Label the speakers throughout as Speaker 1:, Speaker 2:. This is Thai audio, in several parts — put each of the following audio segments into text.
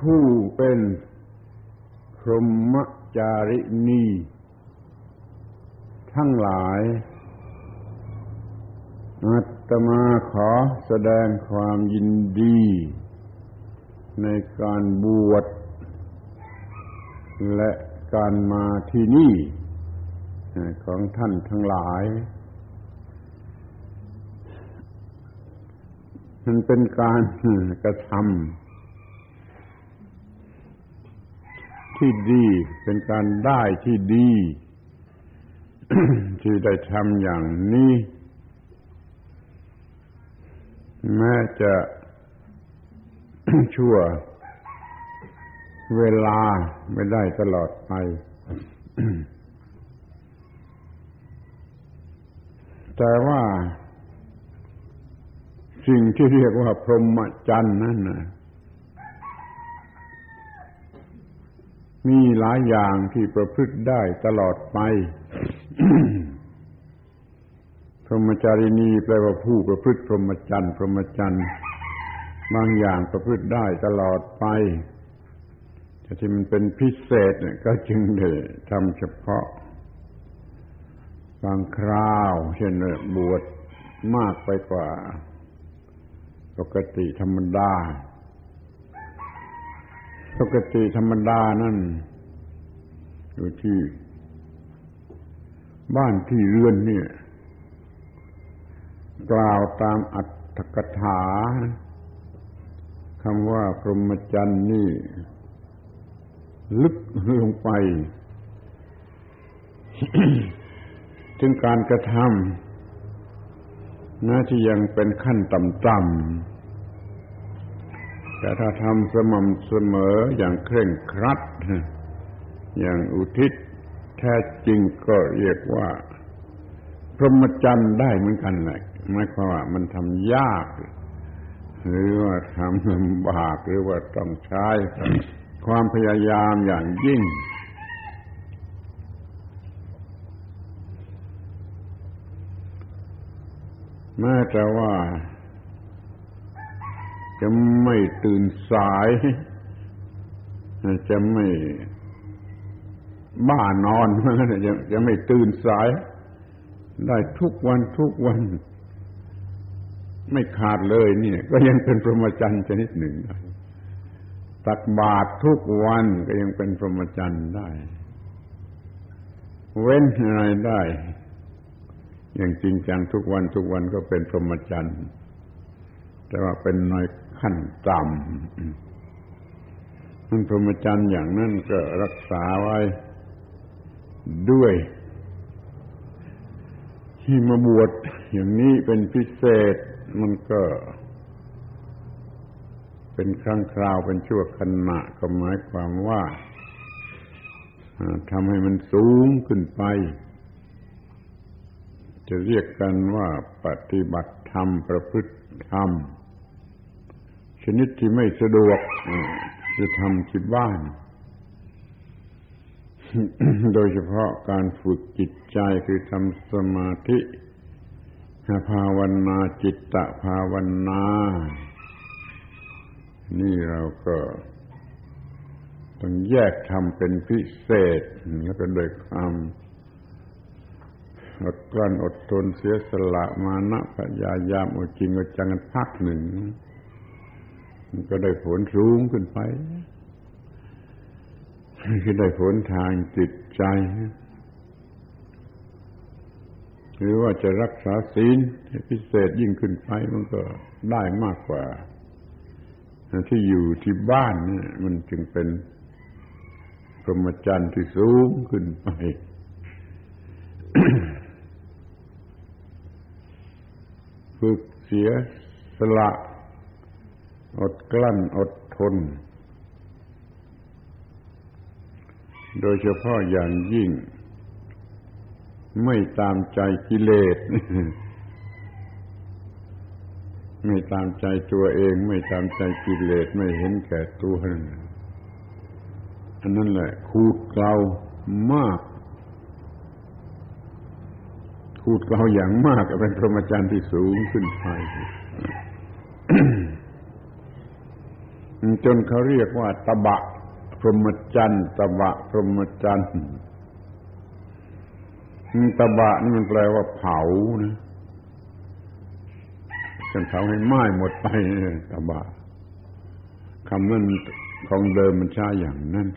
Speaker 1: ผู้เป็นพรหมจารินีทั้งหลายอาตมาขอแสดงความยินดี ในการบวชและการมาที่นี่ของท่านทั้งหลาย มันเป็นการกระทำ ที่ดี เป็นการได้ที่ดี ที่ได้ทำอย่างนี้ แม้จะชั่วเวลาไม่ได้ตลอดไป แต่ว่า สิ่งที่เรียกว่าพรหมจรรย์นั่นนะ มีหลายอย่างที่ประพฤติได้ตลอดไป พรหมจารินีแปลว่าผู้ประพฤติพรหมจรรย์พรหมจรรย์บางอย่างประพฤติได้ตลอดไป แต่ที่มันเป็นพิเศษเนี่ยก็จึงได้ทำเฉพาะ บางคราว เช่นบวชมากไปกว่า ปกติธรรมดา ปกติธรรมดานั่นอยู่ที่บ้านที่เรือนเนี่ย กล่าวตามอัตถกถาคำว่าพรหมจรรย์นี่ ลึกลงไป ถึงการกระทำน่าที่ยังเป็นขั้นต่ำๆ แต่ถ้าทำสม่ำเสมออย่างเคร่งครัด อย่างอุทิศแท้จริงก็เรียกว่า พรหมจรรย์ได้เหมือนกันแหละหมายความว่ามันทำยาก หรือว่าทำลำบากหรือว่าต้องใช้ความพยายามอย่างยิ่งแม้แต่ว่า จะไม่ตื่นสาย จะไม่บ้านอนจะจะไม่ตื่นสาย ได้ทุกวันทุกวัน ไม่ขาดเลยเนี่ยก็ยังเป็นพรหมจรรย์ชนิดหนึ่งได้ตักบาตรทุกวันก็ยังเป็นพรหมจรรย์ได้ เว้นอะไรได้ อย่างจริงจังทุกวันทุกวันก็เป็นพรหมจรรย์แต่ว่าเป็นน้อย ขั้นต่ำมันพรหมจรรย์อย่างนั้นก็รักษาไว้ด้วย ที่มาบวชอย่างนี้เป็นพิเศษมันก็ เป็นครั้งคราวเป็นชั่วขณะก็หมายความว่าทำให้มันสูงขึ้นไป จะเรียกกันว่าปฏิบัติธรรมประพฤติธรรม ชนิดที่ไม่สะดวกจะทำที่บ้าน โดยเฉพาะการฝึกจิตใจคือทำสมาธิภาวนาจิตตภาวนา นี่เราก็ต้องแยกทำเป็นพิเศษ แล้วก็โดยความอดกลั้นอดทนเสียสละมานะพยายามอดจริงอดจังกันพักหนึ่ง มันก็ได้ผลสูงขึ้นไปคือได้ผลทางจิตใจหรือว่าจะรักษาศีลพิเศษยิ่งขึ้นไปมันก็ได้มากกว่า ที่อยู่ที่บ้านนี่มันจึงเป็นพรหมจรรย์ที่สูงขึ้นไปฝึกเสียสละ อดกลั้นอดทน โดยเฉพาะอย่างยิ่ง ไม่ตามใจกิเลส ไม่ตามใจตัวเอง ไม่ตามใจกิเลส ไม่เห็นแก่ตัวอันนั้นแหละขูดเกลามากขูดเกลาอย่างมากเป็นพรหมจรรย์ที่สูงขึ้นไป จนเขาเรียกว่า ตบะพรหมจรรย์ตบะพรหมจรรย์ตบะนี่มันแปลว่าเผานะจนเผาให้ไหม้หมดไปตบะคำนั้นของเดิมมันใช้อย่างนั้น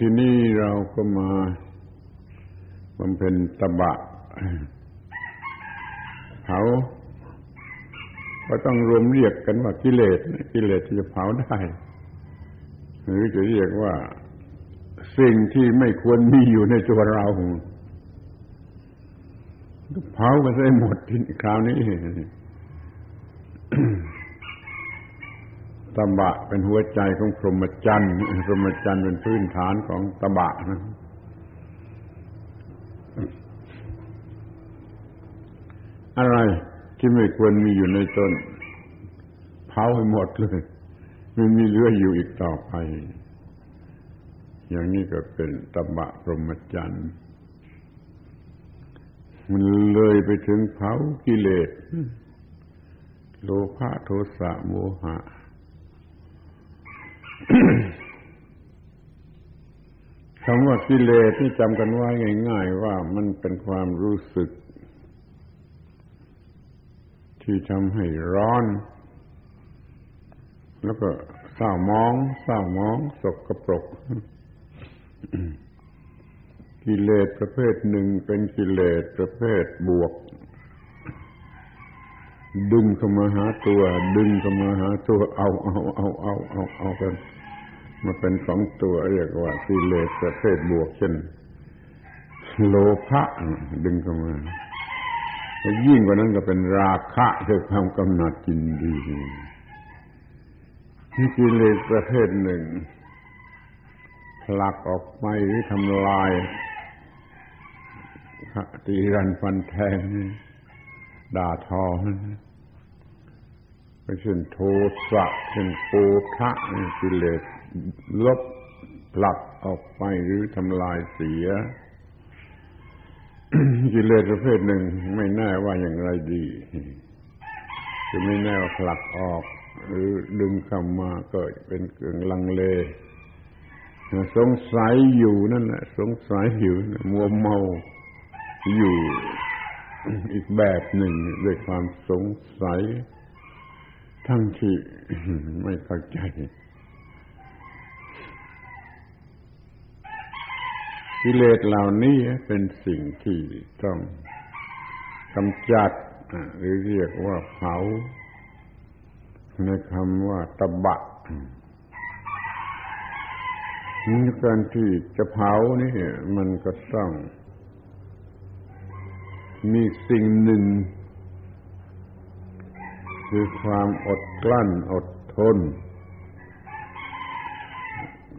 Speaker 1: ที่นี่เราก็มาบำเพ็ญตบะเผา ก็ต้องรวมเรียกกันว่ากิเลสกิเลสที่จะเผาได้ หรือจะเรียกว่าสิ่งที่ไม่ควรมีอยู่ในตัวเราเผากันได้หมดที่คราวนี้ตบะเป็นหัวใจของพรหมจรรย์พรหมจรรย์เป็นพื้นฐานของตบะนะอะไร ที่ไม่ควรมีอยู่ในตนเผาให้หมดเลยไม่มีเหลืออยู่อีกต่อไป อย่างนี้ก็เป็นตบะพรหมจรรย์มันเลยไปถึงเผากิเลสโลภะโทสะโมหะ คำว่ากิเลสที่จำกันไว้ง่าย ๆ ว่ามันเป็นความรู้สึก ที่ทำให้ร้อน แล้วก็เศร้ามองเศร้ามองสกปรกกิเลสประเภทหนึ่งเป็นกิเลสประเภทบวก ดึงเข้ามาหาตัว ดึงเข้ามาหาตัวเอาเอาเอาเอาเอาเอากันมาเป็นของตัวเรียกว่ากิเลสประเภทบวกเช่น โลภะดึงเข้ามา ยิ่งกว่านั้นก็เป็นราคะคือความกำหนัดจินดีนี่กิเลสประเภทหนึ่งผลักออกไปหรือทำลายตีรันฟันแทงด่าทอไปเช่นโทสะเช่นโกทะกิเลสลบผลักออกไปหรือทำลายเสีย กิเลสประเภทหนึ่งไม่แน่ว่าอย่างไรดีจะไม่แน่ว่าผลักออก หรือดึงเข้ามาก็เป็นเกิงลังเล สงสัยอยู่นั่นแหละสงสัยอยู่มัวเมาอยู่อีกแบบหนึ่งด้วยความสงสัย ทั้งที่ไม่เข้าใจ กิเลสเหล่านี้เป็นสิ่งที่ต้องกำจัดหรือเรียกว่าเผา ในคำว่าตบะการที่จะเผานี่มันก็ต้อง มีสิ่งหนึ่ง คือความอดกลั้นอดทน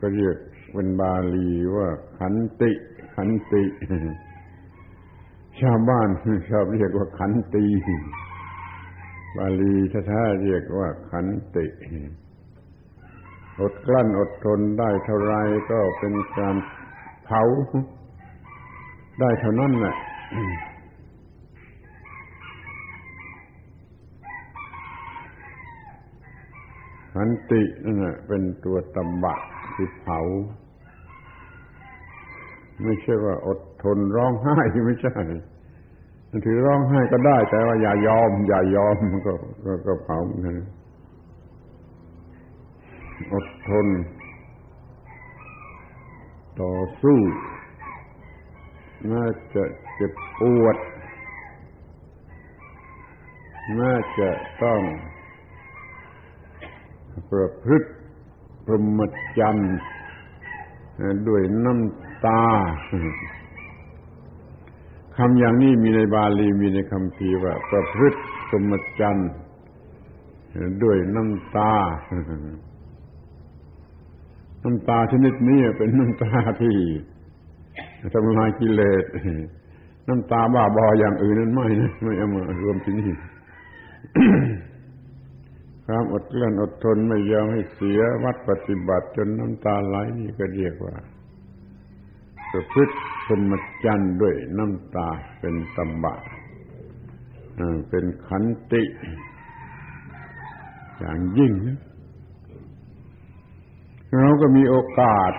Speaker 1: ก็เรียก เป็นบาลีว่าขันติ ขันติ ชาวบ้านชอบเรียกว่าขันตีบาลีท้าๆเรียกว่าขันติ อดกลั้นอดทนได้เท่าไรก็เป็นการเผา ได้เท่านั้นแหละขันตินั่นแหละเป็นตัวตำบะที่เผา ไม่ใช่ว่าอดทนร้องไห้ไม่ใช่ถือร้องไห้ก็ได้ แต่ว่าอย่ายอม อย่ายอมก็ก็ก็เผาเหมือนกันอดทน ต่อสู้น่าจะเจ็บปวดน่าจะต้องประพฤติ พรหมจรรย์ด้วยน้ำตาคำอย่างนี้มีในบาลีมีในคำพีว่า ประพฤติพรหมจรรย์ด้วยน้ำตา น้ำตาชนิดนี้เป็นน้ำตาที่ทำลายกิเลสน้ำตาบ้าบออย่างอื่นนั้นไม่นะไม่เอามารวมที่นี่ ความอดกลั้นอดทนไม่ยอมให้เสียวัดปฏิบัติจนน้ำตาไหลนี่ก็เรียกว่าประพฤติสมจันด้วยน้ำตาเป็นตบะเป็นขันติ อย่างยิ่งนะเราก็มีโอกาส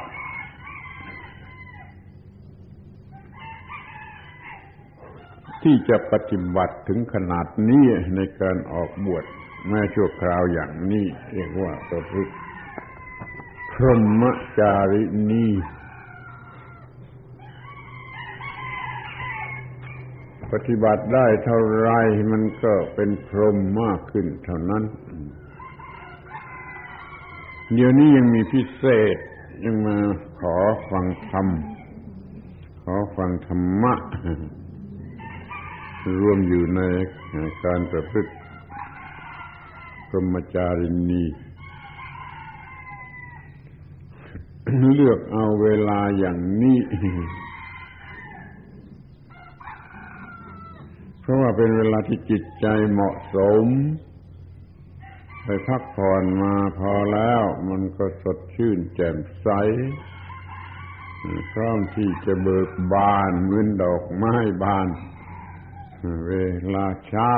Speaker 1: ที่จะปฏิบัติถึงขนาดนี้ในการออกบวช แม้ชั่วคราวอย่างนี้เรียกว่าประพฤติพรหมจารินีปฏิบัติได้เท่าไรมันก็เป็นพรหมมากขึ้นเท่านั้น เดี๋ยวนี้ยังมีพิเศษยังมาขอฟังธรรม ขอฟังธรรมะ รวมอยู่ในการประพฤติ พรหมจารินี เลือกเอาเวลาอย่างนี้ เพราะว่าเป็นเวลาที่จิตใจเหมาะสม ไปพักผ่อนมาพอแล้ว มันก็สดชื่นแจ่มใสพร้อมที่จะเบิกบานเหมือนดอกไม้บาน เวลาเช้า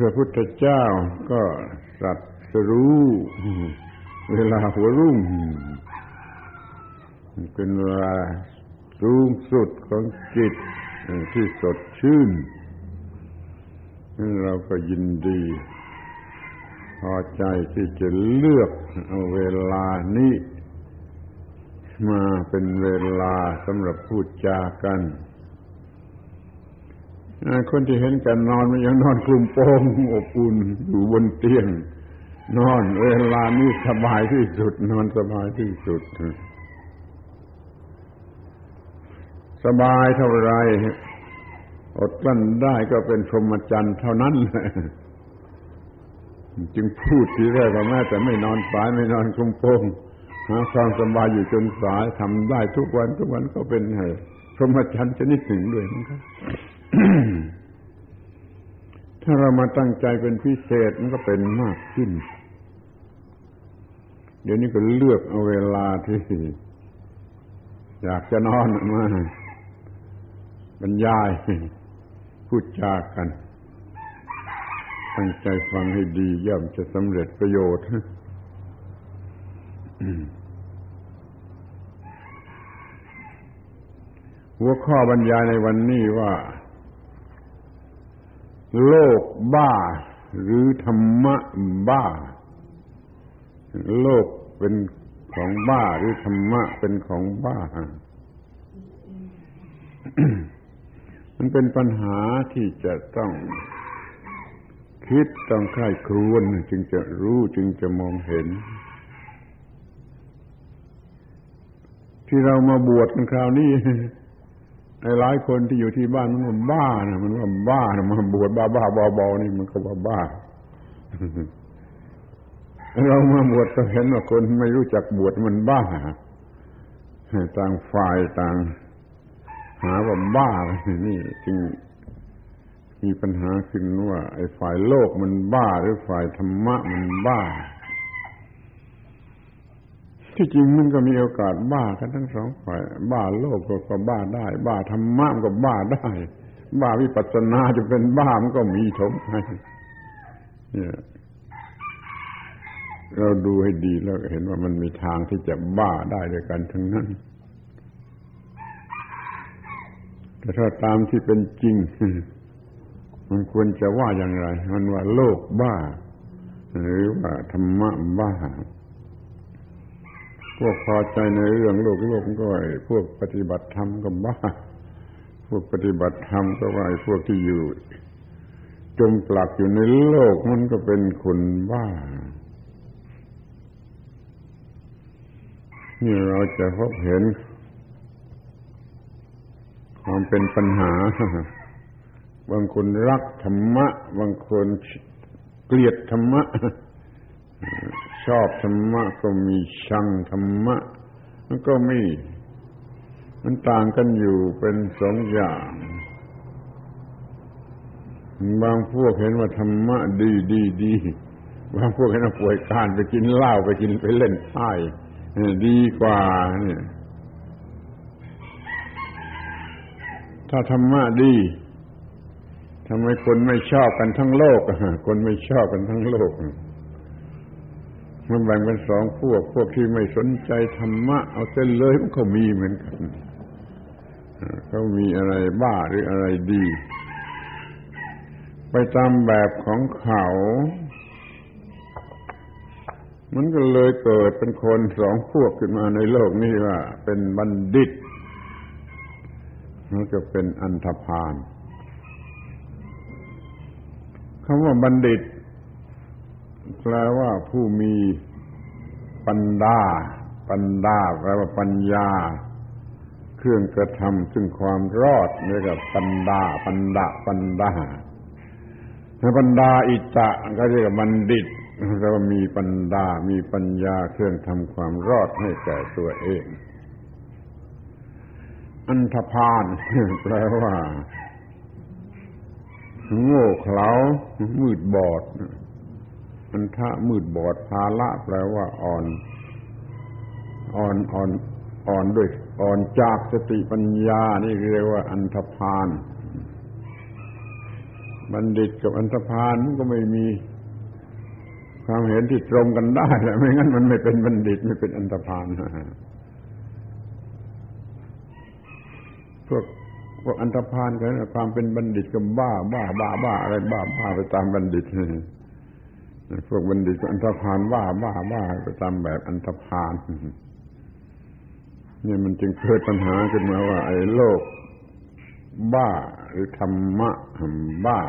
Speaker 1: พระพุทธเจ้าก็สัตสรู้ เวลาหัวรุ่ง เป็นเวลาสูงสุดของจิตที่สดชื่นเราก็ยินดี พอใจที่จะเลือกเอาเวลานี้มาเป็นเวลาสำหรับพูดจากัน คนที่เห็นกันนอนมันยังนอนกลุ่มโปงอบอุ่นอยู่บนเตียง นอนเวลานี้สบายที่สุด นอนสบายที่สุด สบายเท่าไรอดกลั้นได้ก็เป็นพรหมจรรย์เท่านั้นจึงพูดทีแรกว่าแม้แต่ไม่นอนสายไม่นอนกลุ่มโปงหาความสบายอยู่จนสายทำได้ทุกวันทุกวันก็เป็นพรหมจรรย์ชนิดหนึ่งด้วยนะครับ ถ้าเรามาตั้งใจเป็นพิเศษมันก็เป็นมากขึ้น เดี๋ยวนี้ก็เลือกเอาเวลาที่อยากจะนอนมาบรรยาย พูดจากัน ตั้งใจฟังให้ดีย่อมจะสำเร็จประโยชน์หัวข้อบรรยายในวันนี้ว่า โลกบ้า หรือธรรมะบ้า โลกเป็นของบ้าหรือธรรมะเป็นของบ้า มันเป็นปัญหาที่จะต้องคิดต้องใคร่ครวญจึงจะรู้จึงจะมองเห็น ที่เรามาบวชกันคราวนี้ หลายคนที่อยู่ที่บ้านมันว่าบ้านะมันว่าบ้านะมาบวชบ้าบ้าบอบอนี่มันก็ว่าบ้า เรามาบวชก็เห็นว่าคนไม่รู้จักบวชมันบ้าต่างฝ่ายต่าง หาว่าบ้านี่จึงมีปัญหาขึ้นว่า ไอ้ฝ่ายโลกมันบ้าหรือฝ่ายธรรมะมันบ้า ที่จริงมันก็มีโอกาสบ้ากันทั้งสองฝ่ายบ้าโลกก็บ้าได้ บ้าธรรมะก็บ้าได้ บ้าวิปัสสนาจะเป็นบ้ามันก็มีถมให้เนี่ยเราดูให้ดีแล้วเห็นว่ามันมีทางที่จะบ้าได้ด้วยกันทั้งนั้น แต่ถ้าตามที่เป็นจริง มันควรจะว่าอย่างไร มันว่าโลกบ้า หรือว่าธรรมะบ้า วกพอใจในเรื่องโลกโลกก็ไอ้พวกปฏิบัติธรรมก็บ้า พวกปฏิบัติธรรมก็ว่าไอ้พวกที่อยู่ จมปลักอยู่ในโลกมันก็เป็นคนบ้านี่เราจะพบเห็นความเป็นปัญหา บางคนรักธรรมะ บางคนเกลียดธรรมะ ชอบธรรมะก็มีชังธรรมะ มันก็มี มันต่างกันอยู่เป็นสองอย่าง บางพวกเห็นว่าธรรมะดีดีดีบางพวกเห็นว่าป่วยการไปกินเหล้าไปกินไปเล่นไพ่ดีกว่าเนี่ยถ้าธรรมะดีทำไมคนไม่ชอบกันทั้งโลกคนไม่ชอบกันทั้งโลก มันแบ่งเป็นสองพวก พวกที่ไม่สนใจธรรมะ เอาเส้นเลยมันก็มีเหมือนกันเขามีอะไรบ้าหรืออะไรดี ไปตามแบบของเขา มันก็เลยเกิดเป็นคนสองพวกขึ้นมาในโลกนี้ว่า เป็นบัณฑิตแล้วก็เป็นอันธพาลคำว่าบัณฑิต แปลว่าผู้มีปัญญาปัญญาแปลว่าปัญญา เครื่องกระทำซึ่งความรอดเรียกว่าปัญญาปัญดาปัญดาถ้าปัญญาอิจจะก็เรียกว่าบัณฑิตแปลว่ามีปัญญามีปัญญาเครื่องทำความรอดให้แก่ตัวเอง อันธพาลแปลว่า โง่เขลามืดบอด อันทะมืดบอดภาละแปลว่าอ่อน อ่อนอ่อนอ่อนด้วยอ่อนจากสติปัญญา นี่เรียกว่าอันธพาลบัณฑิตกับอันธพาลก็ไม่มีความเห็นที่ตรงกันได้แหละไม่งั้นมันไม่เป็นบัณฑิตไม่เป็นอันธพาลพวกพวกอันธพาลกันความเป็นบัณฑิตก็บ้าบ้าบ้าบ้าอะไรบ้าบ้าไปตามบัณฑิต พวกบัณฑิตอันธพาลบ้าบ้าบ้าไปตามแบบอันธพาลนี่มันจึงเกิดปัญหาขึ้นมาว่า ไอ้โลก บ้าหรือธรรมะบ้า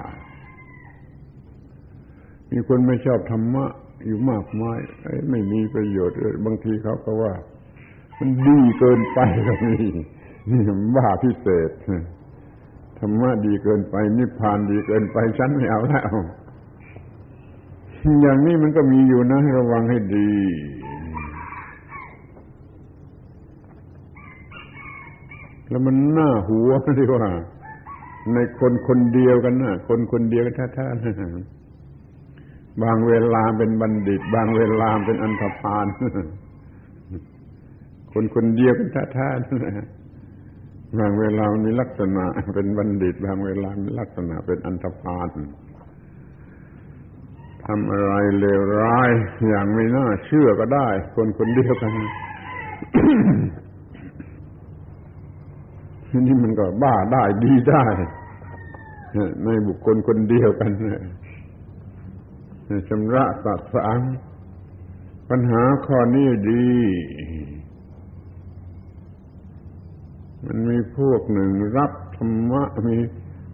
Speaker 1: มีคนไม่ชอบธรรมะ อยู่มากมายไม่มีประโยชน์บางทีเขาก็ว่า มันดีเกินไปก็มีนี่บ้าพิเศษธรรมะดีเกินไป นิพพานดีเกินไปฉันไม่เอาแล้ว อย่างนี้มันก็มีอยู่นะให้ระวังให้ดี แล้วมันหน้าหัวที่ว่า ในคนคนเดียวกันนะคนคนเดียวกันท่าๆบางเวลาเป็นบัณฑิต บางเวลาเป็นอันธพาลคนคนเดียวกันท่าๆบางเวลามีลักษณะเป็นบัณฑิต บางเวลามีลักษณะเป็นอันธพาล ทำอะไรเลวร้าย อย่างไม่น่าเชื่อก็ได้ คนคนเดียวกันนี่มันก็บ้าได้ดีได้ในบุคคลคนเดียวกันชำระสัตสางปัญหาข้อนี้ดี มันมีพวกหนึ่งรับธรรมะ มี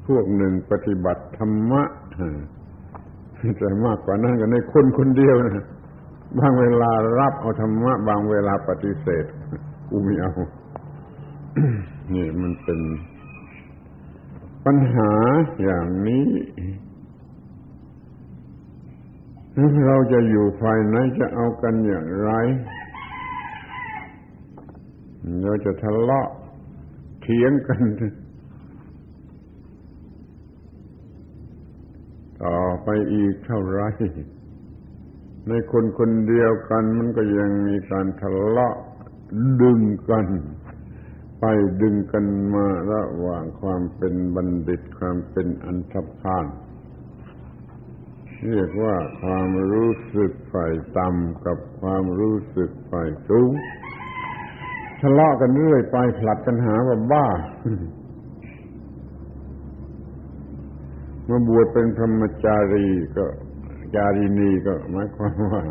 Speaker 1: พวกหนึ่งปฏิบัติธรรมะ แต่มากกว่านั้นก็ในคนคนเดียวนะบางเวลารับเอาธรรมะ บางเวลาปฏิเสธกูไม่เอา นี่มันเป็นปัญหาอย่างนี้ เราจะอยู่ฝ่ายไหนจะเอากันอย่างไร เราจะทะเลาะถียงกัน ต่อไปอีกเท่าไร ในคนคนเดียวกันมันก็ยังมีการทะเลาะดึงกัน ไปดึงกันมาระหว่างความเป็นบัณฑิตความเป็นอันธพาลเรียกว่าความรู้สึกฝ่ายต่ำกับความรู้สึกฝ่ายสูงทะเลาะกันเรื่อยไปผลัดกันหาว่าบ้า มาบวชเป็นธรรมจารีก็จารีนีก็หมายความว่า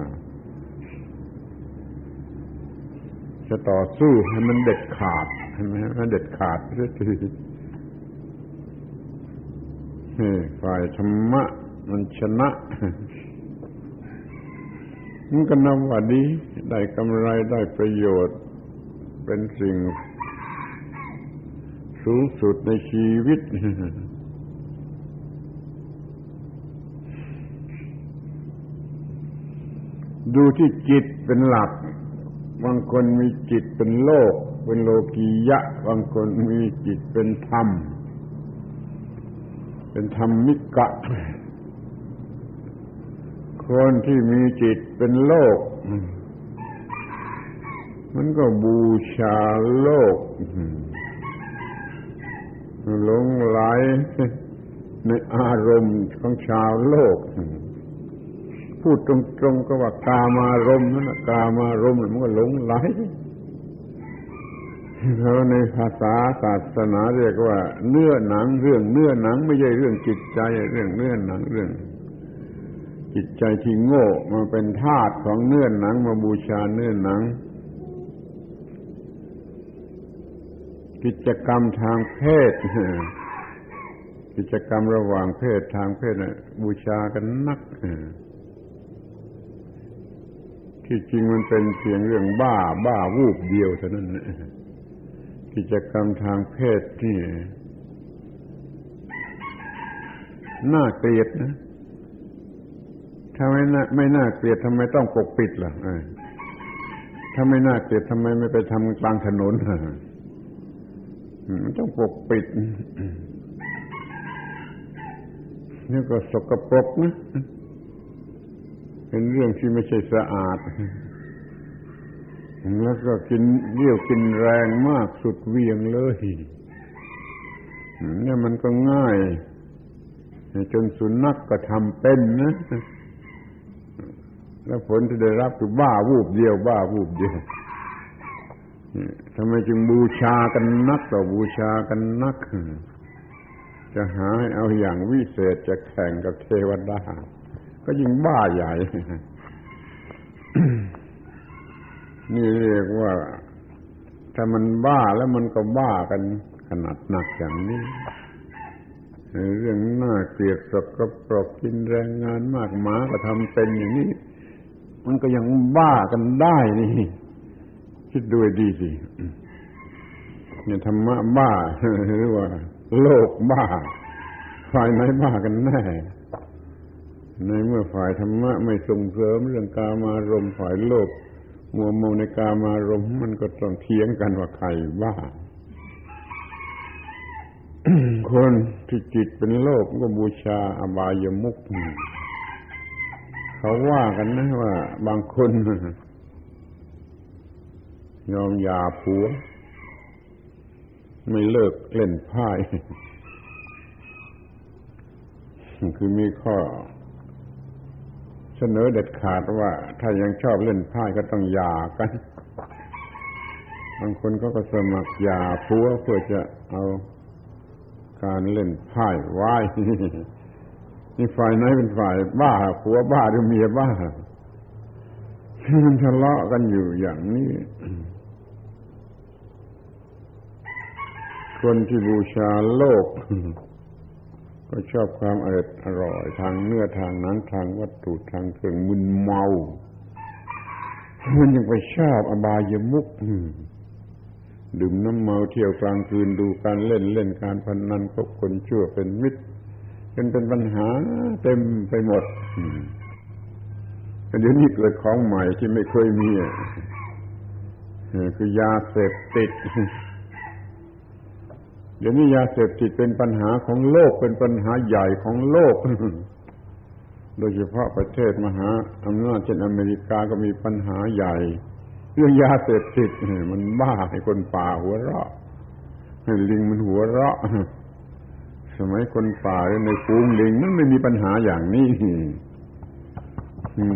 Speaker 1: จะต่อสู้ให้มันเด็ดขาดใช่ไหมมันเด็ดขาดเสียทีฝ่ายธรรมะ มันชนะมันก็นำว่าดี ได้กำไรได้ประโยชน์ เป็นสิ่ง สูงสุดในชีวิต ดูที่จิตเป็นหลัก บางคนมีจิตเป็นโลก เป็นโลกียะ บางคนมีจิตเป็นธรรม เป็นธรรมมิกะ คนที่มีจิตเป็นโลก มันก็บูชาโลกหลงไหลในอารมณ์ของชาวโลก พูดตรงๆก็ว่ากามารมนั่นกามารมมันก็หลงไหลแล้วในภาษาศาสนาเรียกว่า เนื้อหนังเรื่องเนื้อหนัง ไม่ใช่เรื่องจิตใจ เรื่องเนื้อหนังเรื่อง จิตใจที่โง่มาเป็นทาสของเนื้อหนังมาบูชาเนื้อหนัง กิจกรรมทางเพศกิจกรรมระหว่างเพศทางเพศนะบูชากันนัก ที่จริงมันเป็นเพียงเรื่องบ้า บ้าวูบเดียวเท่านั้นนะกิจกรรมทางเพศที่น่าเกลียดนะถ้าไม่น่าไม่น่าเกลียดทำไมต้องปกปิดล่ะถ้าไม่น่าเกลียดทำไมไม่ไปทำกลางถนนมันต้องปกปิดนี่ก็สกปรกนะ เป็นเรื่องที่ไม่ใช่สะอาด แล้วก็กินเรี่ยวกินแรงมากสุดเวียงเลยเนี่ยมันก็ง่าย จนสุนัขกก็ทำเป็นนะ แล้วผลที่ได้รับคือบ้าวูบเดียว บ้าวูบเดียวทำไมจึงบูชากันนักต่อบูชากันนัก จะหาให้เอาอย่างวิเศษจะแข่งกับเทวดา ก็ยิ่งบ้าใหญ่ นี่เรียกว่า ถ้ามันบ้าแล้วมันก็บ้ากันขนาดหนักอย่างนี้เรื่องน่าเกลียดสกปรกกินแรงงานมากหมาก็ทำเป็นอย่างนี้ มันก็ยังบ้ากันได้นี่คิดดูดีสิเนี่ยธรรมะบ้าหรือว่า โลกบ้าฝ่ายไหนบ้ากันแน่ ในเมื่อฝ่ายธรรมะไม่ส่งเสริมเรื่องกามารมฝ่ายโลกมัวเมาในกามารมมันก็ต้องเถียงกันว่าใครบ้าคนที่จิตเป็นโลกก็บูชาอบายมุกเขาว่ากันนะว่า บางคนยอมยาผัว ไม่เลิกเล่นไพ่คือมีข้อ เสนอเด็ดขาดว่า ถ้ายังชอบเล่นไพ่ก็ต้องหย่ากันบางคนก็ก็สมัครหย่าผัวเพื่อจะเอาการเล่นไพ่ไว้นี่ฝ่ายไหนเป็นฝ่ายบ้าผัวบ้าหรือเมียบ้ามันทะเลาะกันอยู่อย่างนี้ คนที่บูชาโลก ก็ชอบความอร่อยอร่อยทางเนื้อทางนั้นทางวัตถุทางเครื่องมึนเมา มันยังไปชอบอบายมุกดื่มน้ำเมาเที่ยวกลางคืนดูการเล่นเล่นการพนนันคบคนชั่วเป็นมิตรเป็นเป็นปัญหาเต็มไปหมดเดี๋ยวนี้เกิดของใหม่ที่ไม่เคยมีคือยาเสพติด เดี๋ยวนี้ยาเสพติดเป็นปัญหาของโลกเป็นปัญหาใหญ่ของโลก โดยเฉพาะประเทศมหาอำนาจเช่นอเมริกาก็มีปัญหาใหญ่ เรื่องยาเสพติดมันบ้าให้คนป่าหัวเราะให้ลิงมันหัวเราะสมัยคนป่าในฟูงลิงมันไม่มีปัญหาอย่างนี้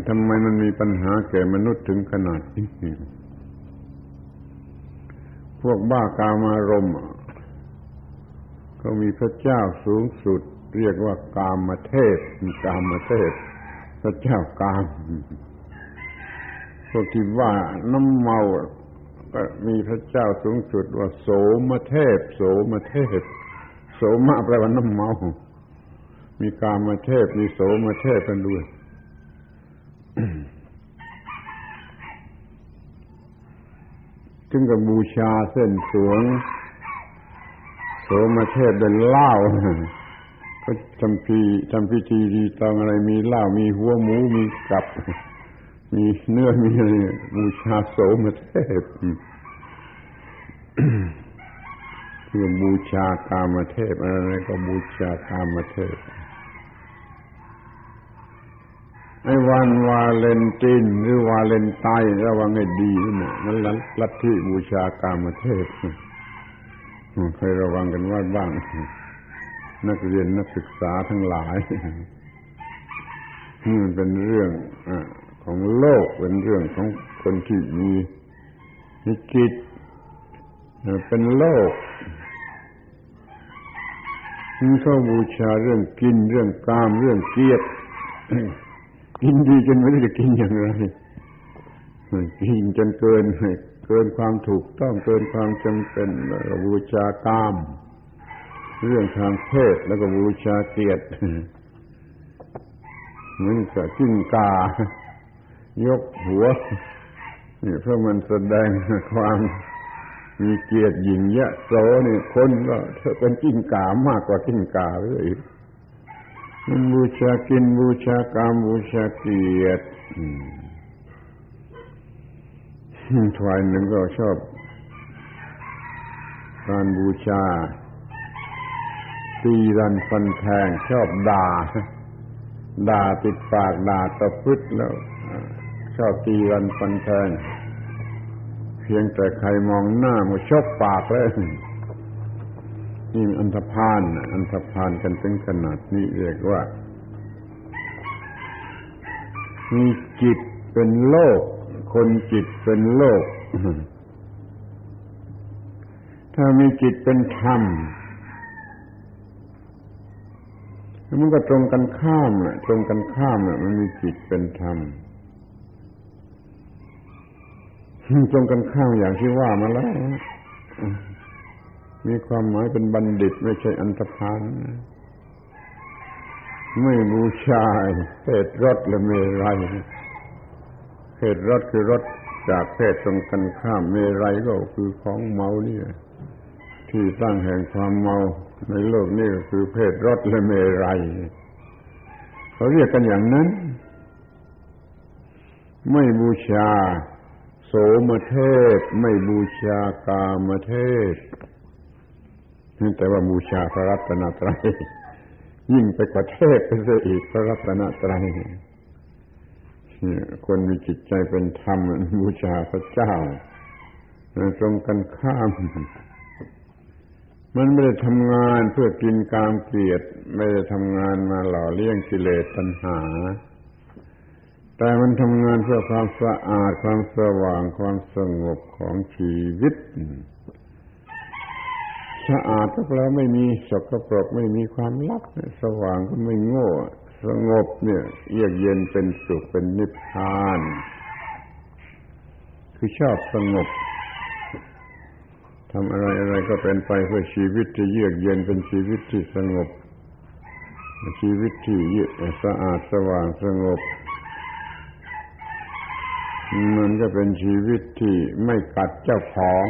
Speaker 1: ทำไมมันมีปัญหาแก่มนุษย์ถึงขนาดนี้พวกบ้ากามารมณ์ ก็มีพระเจ้าสูงสุด เรียกว่ากามเทพกามเทพพระเจ้ากามพวกที่ว่าน้ำเมาก็มีพระเจ้าสูงสุดว่าโสมเทพ โสมเทพ โสมะแปลว่าน้ำเมา มีกามเทพมีโสมเทพกันด้วยถึงกับบูชาเส้นสวง มเทศเป็นเหล้าก็ทำพีทำพิธีดีตองอะไรมีเหล้ามีหัวหมูมีกับ มีเนื้อมีอะไรบูชาโสมเทพเพื่อบูชากามเทพอะไรก็บูชากามเทพไอ้วันวาเลนตินหรือวาเลนไตน์ระวังให้ดีนะนั่นลัทธิบูชากามเทพ เคยระวังกันว่าบ้าง นักเรียนนักศึกษาทั้งหลายนี่มันเป็นเรื่องอของโลกเป็นเรื่องของคนที่มีมีจิตเป็นโลกมีเขาบูชาเรื่องกินเรื่องกามเรื่องเกียรติกินดีจนไม่รู้จะกินอย่างไรกินจนเกิน เกินความถูกต้องเกินความจำเป็นแล้วบูชากาม เรื่องทางเพศแล้วก็บูชาเกียรติเหมือนกับจิ้งกา ยกหัวนี่เพราะมันแสดงความมีเกียรติหญิงยะโสนี่คนก็เธอเป็นกิ้งกามากกว่ากิ้งกาเลยมันบูชากินบูชากามบูชาเกียรติ ฝ่ายหนึ่งก็ชอบ การบูชา ตีรันฟันแทงชอบด่าด่าติดปากด่าตะพึดแล้ว ชอบตีรันฟันแทงเพียงแต่ใครมองหน้ามันชกปากเลยนี่อันธพาลอันธพาลกันถึงขนาดนี้เรียกว่า มีจิตเป็นโลก คนจิตเป็นโลก ถ้ามีจิตเป็นธรรมมันก็ตรงกันข้ามแหละตรงกันข้ามแหละมันมีจิตเป็นธรรมตรงกันข้ามอย่างที่ว่ามาแล้วมีความหมายเป็นบัณฑิตไม่ใช่อันธพาลไม่บูชาเพศรสและเมรัย เพศรสคือรสจากเพศตรงกันข้ามเมรัยก็คือของเมาเนี่ที่ตั้งแห่งความเมาในโลกนี้ก็คือเพศรสและเมรัยเขาเรียกกันอย่างนั้น ไม่บูชา โสมเทศ ไม่บูชากามเทศแต่ว่าบูชาพระรัตนตรัยยิ่งไปกว่าเทศไปเสียอีกพระรัตนตรัย คนมีจิตใจเป็นธรรมบูชาพระเจ้าตรงกันข้าม มันไม่ได้ทำงานเพื่อกินกามเกลียด ไม่ได้ทำงานมาหล่อเลี้ยงกิเลสตัณหา แต่มันทำงานเพื่อความสะอาดความสว่างความสงบของชีวิตสะอาดก็แปลไม่มีสกปรกไม่มีความลับสว่างก็ไม่โง่ สงบเนี่ยเยือกเย็นเป็นสุขเป็นนิพพาน คือชอบสงบทำอะไรอะไรก็เป็นไปเพื่อชีวิตที่เยือกเย็นเป็นชีวิตที่สงบ ชีวิตที่เยือกสะอาดสว่างสงบ มันก็เป็นชีวิตที่ไม่กัดเจ้าของ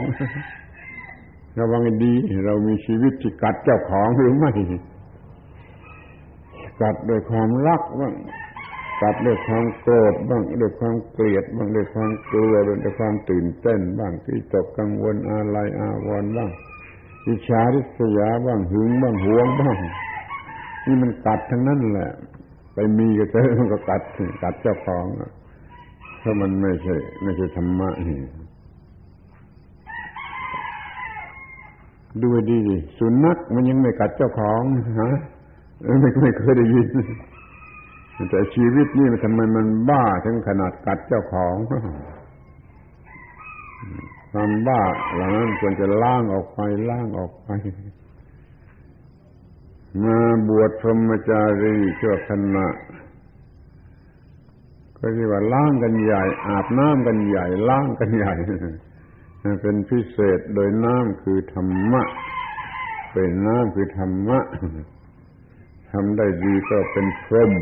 Speaker 1: ระวังดี เรามีชีวิตที่กัดเจ้าของหรือไม่ กัดด้วยความรักบ้างกัดด้วยความโกรธบ้างด้วยความเกลียดบ้างด้วยความกลัวด้วยความตื่นเต้นบ้างที่ตกกังวลอะไรอาวรณ์บ้างอิจฉาริษยาบ้างหึงบ้างหวงบ้างนี่มันกัดทั้งนั้นแหละ ไปมีก็เจอมันก็กัดกัดเจ้าของเพรามันไม่ใช่ไม่ใช่ธรรมะนี่ดูดีดิสุนัขมันยังไม่กัดเจ้าของฮะ ไม่ไม่เคยได้ยินแต่ชีวิตนี่มันทำไมมันบ้าถึงขนาดกัดเจ้าของความบ้าเหล่านั้นควรจะล้างออกไปล้างออกไป มาบวชพรหมจารีชั่วขณะก็เรียกว่าล้างกันใหญ่ อาบน้ำกันใหญ่ล้างกันใหญ่เป็นพิเศษโดยน้ำคือธรรมะ เป็นน้ำคือธรรมะ ทำได้ดีก็เป็นพรหม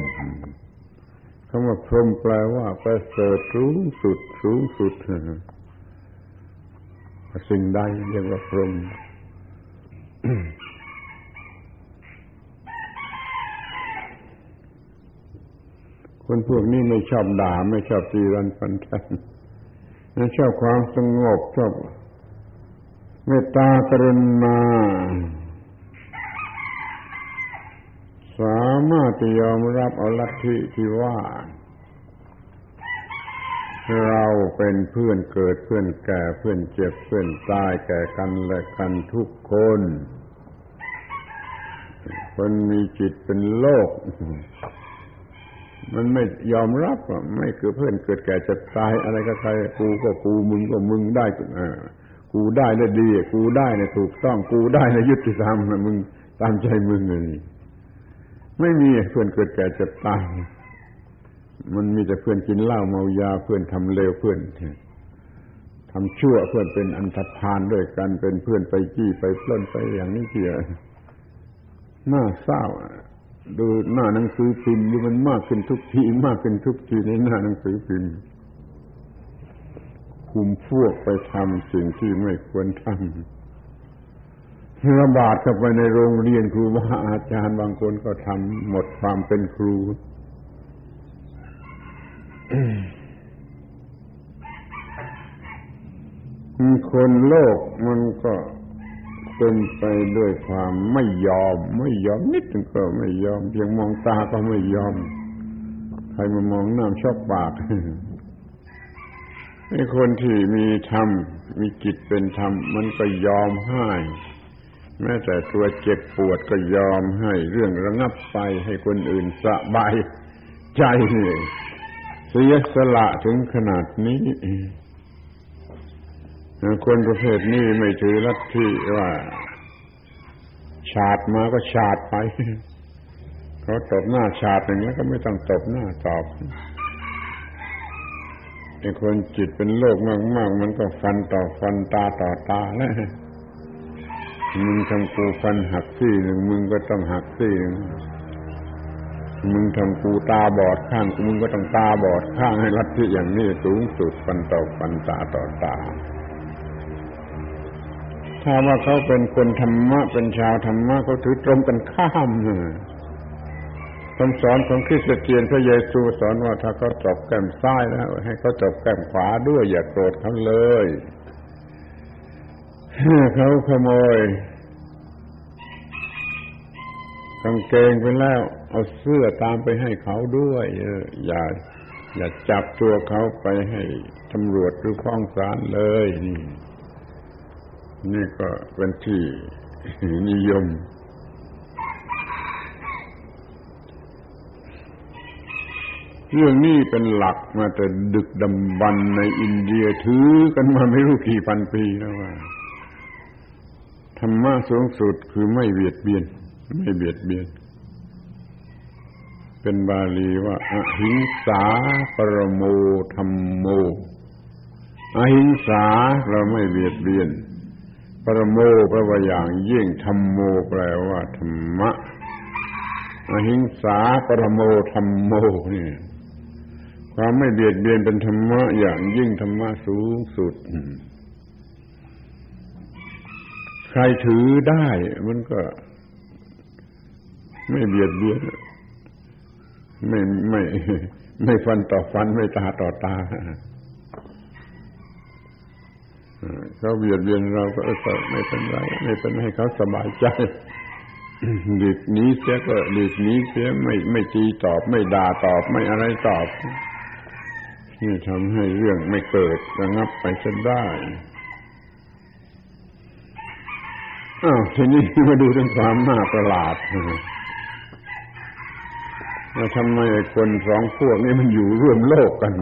Speaker 1: คำว่าพรหมแปลว่าประเสริฐสูงสุดสูงสุดสิ่งใดเรียกว่าพรหมคนพวกนี้ไม่ชอบด่าไม่ชอบตีรันฟันแทงไม่ชอบความสงบชอบเมตตากรุณา สามารถจะยอมรับเอาลัทธิที่ว่า เราเป็นเพื่อนเกิดเพื่อนแก่เพื่อนเจ็บเพื่อนตายแก่กันและกันทุกคน คนมีจิตเป็นโลก มันไม่ยอมรับว่าไม่เกิดเพื่อนเกิดแก่จะตาย อะไรก็ใครกูก็กูมึงก็มึงได้กูได้แล้วดี กูได้เนี่ยถูกต้องกูได้ในยุติธรรมนะมึงตามใจมึงเลย ไม่มีเพื่อนเกิดแก่จะตายมันมีแต่เพื่อนกินเหล้าเมายาเพื่อนทำเลวเพื่อนทำชั่วเพื่อนเป็นอันธพาลด้วยกันเป็นเพื่อนไปจี้ไปปล้นไปอย่างนี้เสียน่าเศร้าดูหน้าหนังสือพิมพ์มันมากขึ้นทุกทีมากขึ้นทุกทีในหน้าหนังสือพิมพ์คุมพวกไปทำสิ่งที่ไม่ควรทำ ระบาดเข้าไปในโรงเรียนครูบาอาจารย์บางคนก็ทำหมดความเป็นครูคนโลกมันก็เป็นไปด้วยความไม่ยอม ไม่ยอมนิดนึงก็ไม่ยอมเพียงมองตาก็ไม่ยอม ใครมามองหน้าชอบปากไอ้คนที่มีธรรมมีจิตเป็นธรรมมันก็ยอมให้ แม้แต่ตัวเจ็บปวดก็ยอมให้เรื่องระงับไปให้คนอื่นสบายใจนี่เสียสละถึงขนาดนี้คนประเภทนี้ไม่ถือลัทธิว่าฉาดมาก็ฉาดไปเขาตบหน้าฉาดหนึ่งแล้วก็ไม่ต้องตบหน้าตอบไอ้คนจิตเป็นโลกมากๆมันก็ฟันต่อฟันตาต่อตาแล้ว มึงทำกูฟันหักซี่หนึ่งมึงก็ต้องหักซี่หนึ่งมึงทำกูตาบอดข้างมึงก็ต้องตาบอดข้างให้ลัทธิอย่างนี้สูงสุดฟันต่อฟันตาต่อตาถ้าว่าเขาเป็นคนธรรมะเป็นชาวธรรมะเขาถือตรงกันข้ามคำสอนของคริสเตียนพระเยซูสอนว่าถ้าเขาจบแก้มซ้ายแล้วให้เขาจบแก้มขวาด้วยอย่าโกรธเขาเลย เขาขโมยกางเกงไปแล้ว เอาเสื้อตามไปให้เขาด้วยอย่า อย่าจับตัวเขาไปให้ตำรวจหรือฟ้องศาลเลย นี่ นี่ก็เป็นที่นิยมเรื่องนี้เป็นหลักมาแต่ดึกดำบรรในอินเดียถือกันมาไม่รู้กี่พันปีแล้วว่า ธรรมะสูงสุดคือไม่เบียดเบียน ไม่เบียดเบียน เป็นบาลีว่าอหิงสาปรโมธรรมโม อหิงสาเราไม่เบียดเบียน ปรโมแปลว่าอย่างยิ่งธรรมโมแปลว่า ธรรมะ อหิงสาปรโมธรรมโมนี่ความไม่เบียดเบียนเป็นธรรมะอย่างยิ่งธรรมะสูงสุด ใครถือได้ มันก็ไม่เบียดเบียนไม่ไม่ไม่ฟันต่อฟันไม่ตาต่อตาเขาเบียดเบียนเราก็ไม่เป็นไรไม่เป็นให้เขาสบายใจหลีกนี้เสียก็หลีกนี้เสียไม่ไม่ตีตอบ ไม่ด่าตอบไม่อะไรตอบนี่ทำให้เรื่องไม่เกิดระงับไปซะได้ อ้าวทีนี้มาดูเรื่องความน่าประหลาดว่าทำไมคนสองพวกนี้มันอยู่ร่วมโลกกัน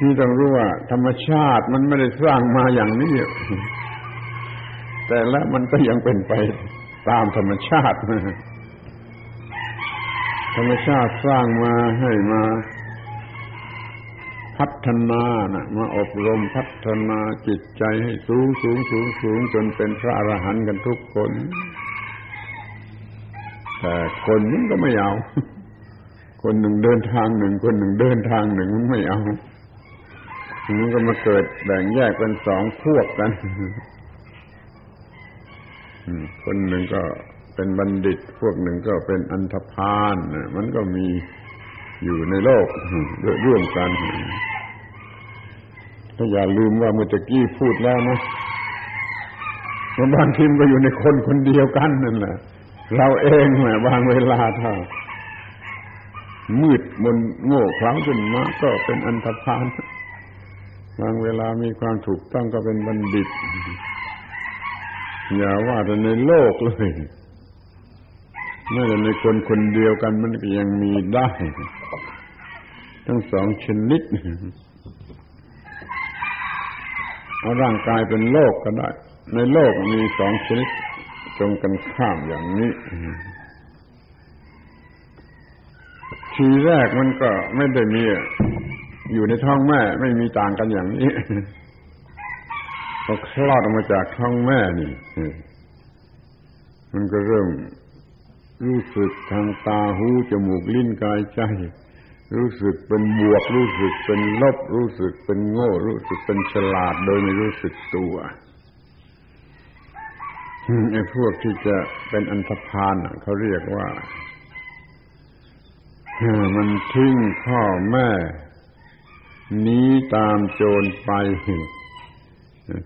Speaker 1: นี่ต้องรู้ว่า ธรรมชาติมันไม่ได้สร้างมาอย่างนี้ แต่ละมันก็ยังเป็นไปตามธรรมชาติ ธรรมชาติสร้างมาให้มา นานะมาอบรมพัฒนาจิตใจให้สูงสูงสูงสูงจนเป็นพระอรหันต์กันทุกคน แต่คนมันก็ไม่เอา คนหนึ่งเดินทางหนึ่ง คนหนึ่งเดินทางหนึ่งมันไม่เอามันก็มาเกิดแบ่งแยกเป็นสองพวกกันคนหนึ่งก็เป็นบัณฑิต พวกหนึ่งก็เป็นอันธพาลมันก็มีอยู่ในโลกร่วมกันาอย่าลืมว่าเมื่อตะกี้พูดแล้วนะว่าบางทีมก็อยู่ในคนคนเดียวกันนั่นแหละเราเองแหมบางเวลาถ้ามืดมนโง่คล้าขึ้นมาก็เป็นอันธพาลบางเวลามีความถูกต้องก็เป็นบัณฑิต อย่าว่าแต่ในโลกเลยแม้แต่ในคนคนเดียวกันมันก็ยังมีได้ ทั้งสองชนิด เอาร่างกายเป็นโลกก็ได้ ในโลกมีสองชนิดตรงกันข้ามอย่างนี้ทีแรกมันก็ไม่ได้มีอยู่ในท้องแม่ ไม่มีต่างกันอย่างนี้พอคลอดออกมาจากท้องแม่นี่มันก็เริ่มรู้สึกทางตาหูจมูกลิ้นกายใจ รู้สึกเป็นบวก รู้สึกเป็นลบ รู้สึกเป็นโง่ รู้สึกเป็นฉลาดโดยไม่รู้สึกตัวไอ้พวกที่จะเป็นอันธพาลเขาเรียกว่ามันทิ้งพ่อแม่หนีตามโจรไป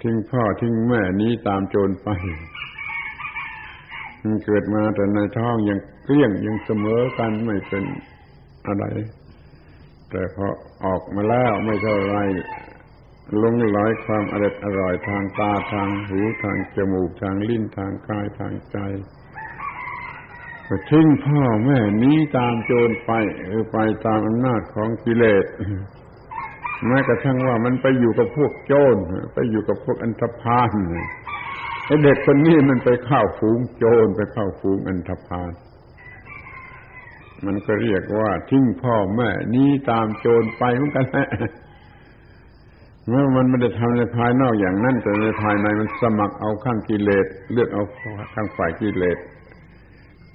Speaker 1: ทิ้งพ่อทิ้งแม่หนีตามโจรไปมันเกิดมาแต่ในท้องยังเกลี้ยงยังเสมอกันไม่เป็นอะไร แต่พอออกมาแล้วไม่เท่าไรลงลอยความอร่อยอร่อยทางตาทางหูทางจมูกทางลิ้นทางกายทางใจก็ทิ้งพ่อแม่นี้ตามโจรไปหรือไปตามอำนาจของกิเลสแม้กระทั่งว่ามันไปอยู่กับพวกโจรไปอยู่กับพวกอันธพาลไอเด็กคนนี้มันไปเข้าฝูงโจรไปเข้าฝูงอันธพาล มันก็เรียกว่า ทิ้งพ่อแม่นี้ตามโจรไปเหมือนกันแหละเมื่อมันไม่ได้ทำในภายนอกอย่างนั้น แต่ในภายในมันสมัครเอาข้างกิเลสเลือกเอาข้างฝ่ายกิเลส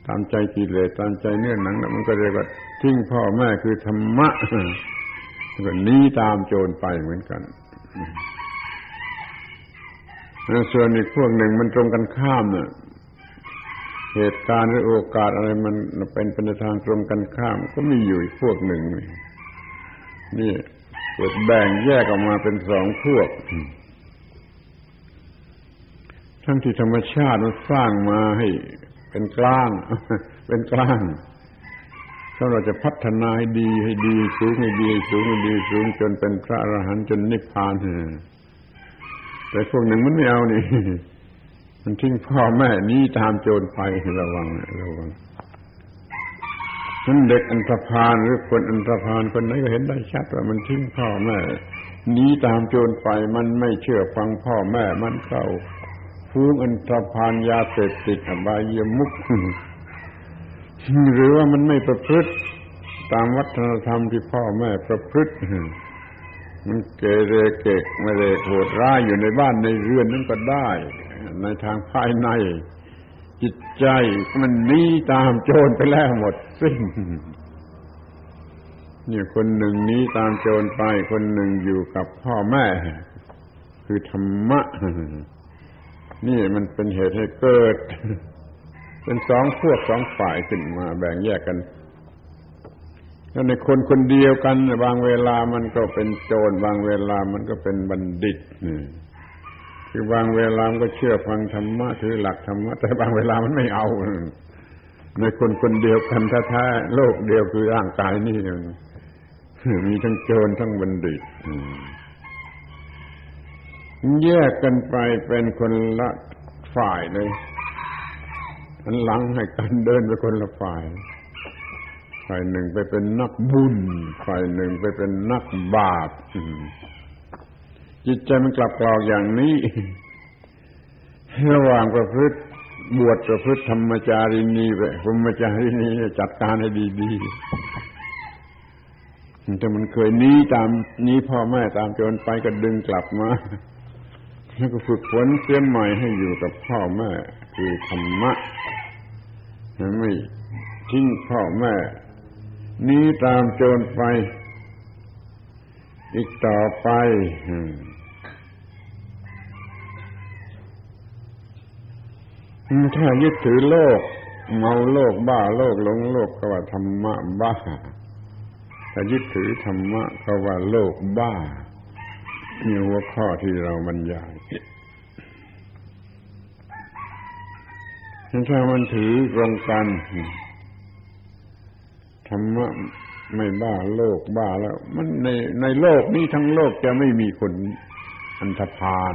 Speaker 1: ตามใจกิเลสตามใจเนื้อหนังแล้วมันก็เรียกว่าทิ้งพ่อแม่คือธรรมะก็นี้ตามโจรไปเหมือนกันส่วนอีกพวกหนึ่งมันตรงกันข้ามเนี่ย เหตุการณ์หรือโอกาสอะไรมันเป็นเป็นทางตรงกันข้าม ก็มีอยู่อีกพวกหนึ่ง นี่เกิดแบ่งแยกออกมาเป็นสองพวก ทั้งที่ธรรมชาติมันสร้างมาให้เป็นกลาง เป็นกลางถ้าเราจะพัฒนาให้ดีให้ดี สูงให้ดี สูงให้ดีสูงจนเป็นพระอรหันต์จนนิพพานแต่พวกหนึ่งมันไม่เอานี่ มันทิ้งพ่อแม่นี้ตามโจรไประวังระวังนั้นเด็กอันธพาลหรือคนอันธพาลคนไหนก็เห็นได้ชัดว่ามันทิ้งพ่อแม่นี้ตามโจรไปมันไม่เชื่อฟังพ่อแม่มันเข้าฟูงอันธพาลยาเสพติดอบายมุกหรือว่ามันไม่ประพฤติตามวัฒนธรรมที่พ่อแม่ประพฤติมันเกเรเกกไม่เรโหดร้ายอยู่ในบ้านในเรือนนั้นก็ได้ ในทางภายใน จิตใจมันนีตามโจรไปแล้วหมดสิ้นเนี่ยคนหนึ่งนี้ตามโจรไป คนหนึ่งอยู่กับพ่อแม่ คือธรรมะ นี่มันเป็นเหตุให้เกิด เป็นสองพวกสองฝ่ายขึ้นมาแบ่งแยกกันแล้วในคนคนเดียวกัน บางเวลามันก็เป็นโจร บางเวลามันก็เป็นบัณฑิต คือบางเวลามันก็เชื่อฟังธรรมะถือหลักธรรมะแต่บางเวลามันไม่เอาในคนคนเดียวกันแท้ๆโลกเดียวคือร่างกายนี่มีทั้งโจรทั้งบัณฑิตแยกกันไปเป็นคนละฝ่ายเลยอันหลังให้กันเดินไปคนละฝ่าย ฝ่ายหนึ่งไปเป็นนักบุญ ฝ่ายหนึ่งไปเป็นนักบาป จิตใจมันกลับกลอกอย่างนี้ ระหว่างประพฤติบวชประพฤติธรรมจารินีไปพรหมจารินีจัดการให้ดีๆแต่มันเคยหนีตามหนีพ่อแม่ตามจนไปก็ดึงกลับมาแล้วก็ฝึกฝนเตรียมใหม่ให้อยู่กับพ่อแม่คือธรรมะไม่ทิ้งพ่อแม่นี้ตามโจรไป อีกต่อไป ถ้ายึดถือโลกเมาโลกบ้าโลกหลงโลกก็ว่าธรรมะบ้า ถ้ายึดถือธรรมะก็ว่าโลกบ้านี่หัวข้อที่เราบรรยายถ้ามันถือตรงกันธรรมะไม่บ้าโลกบ้าแล้ว มันในในโลกนี้ทั้งโลกจะไม่มีคนอันธพาล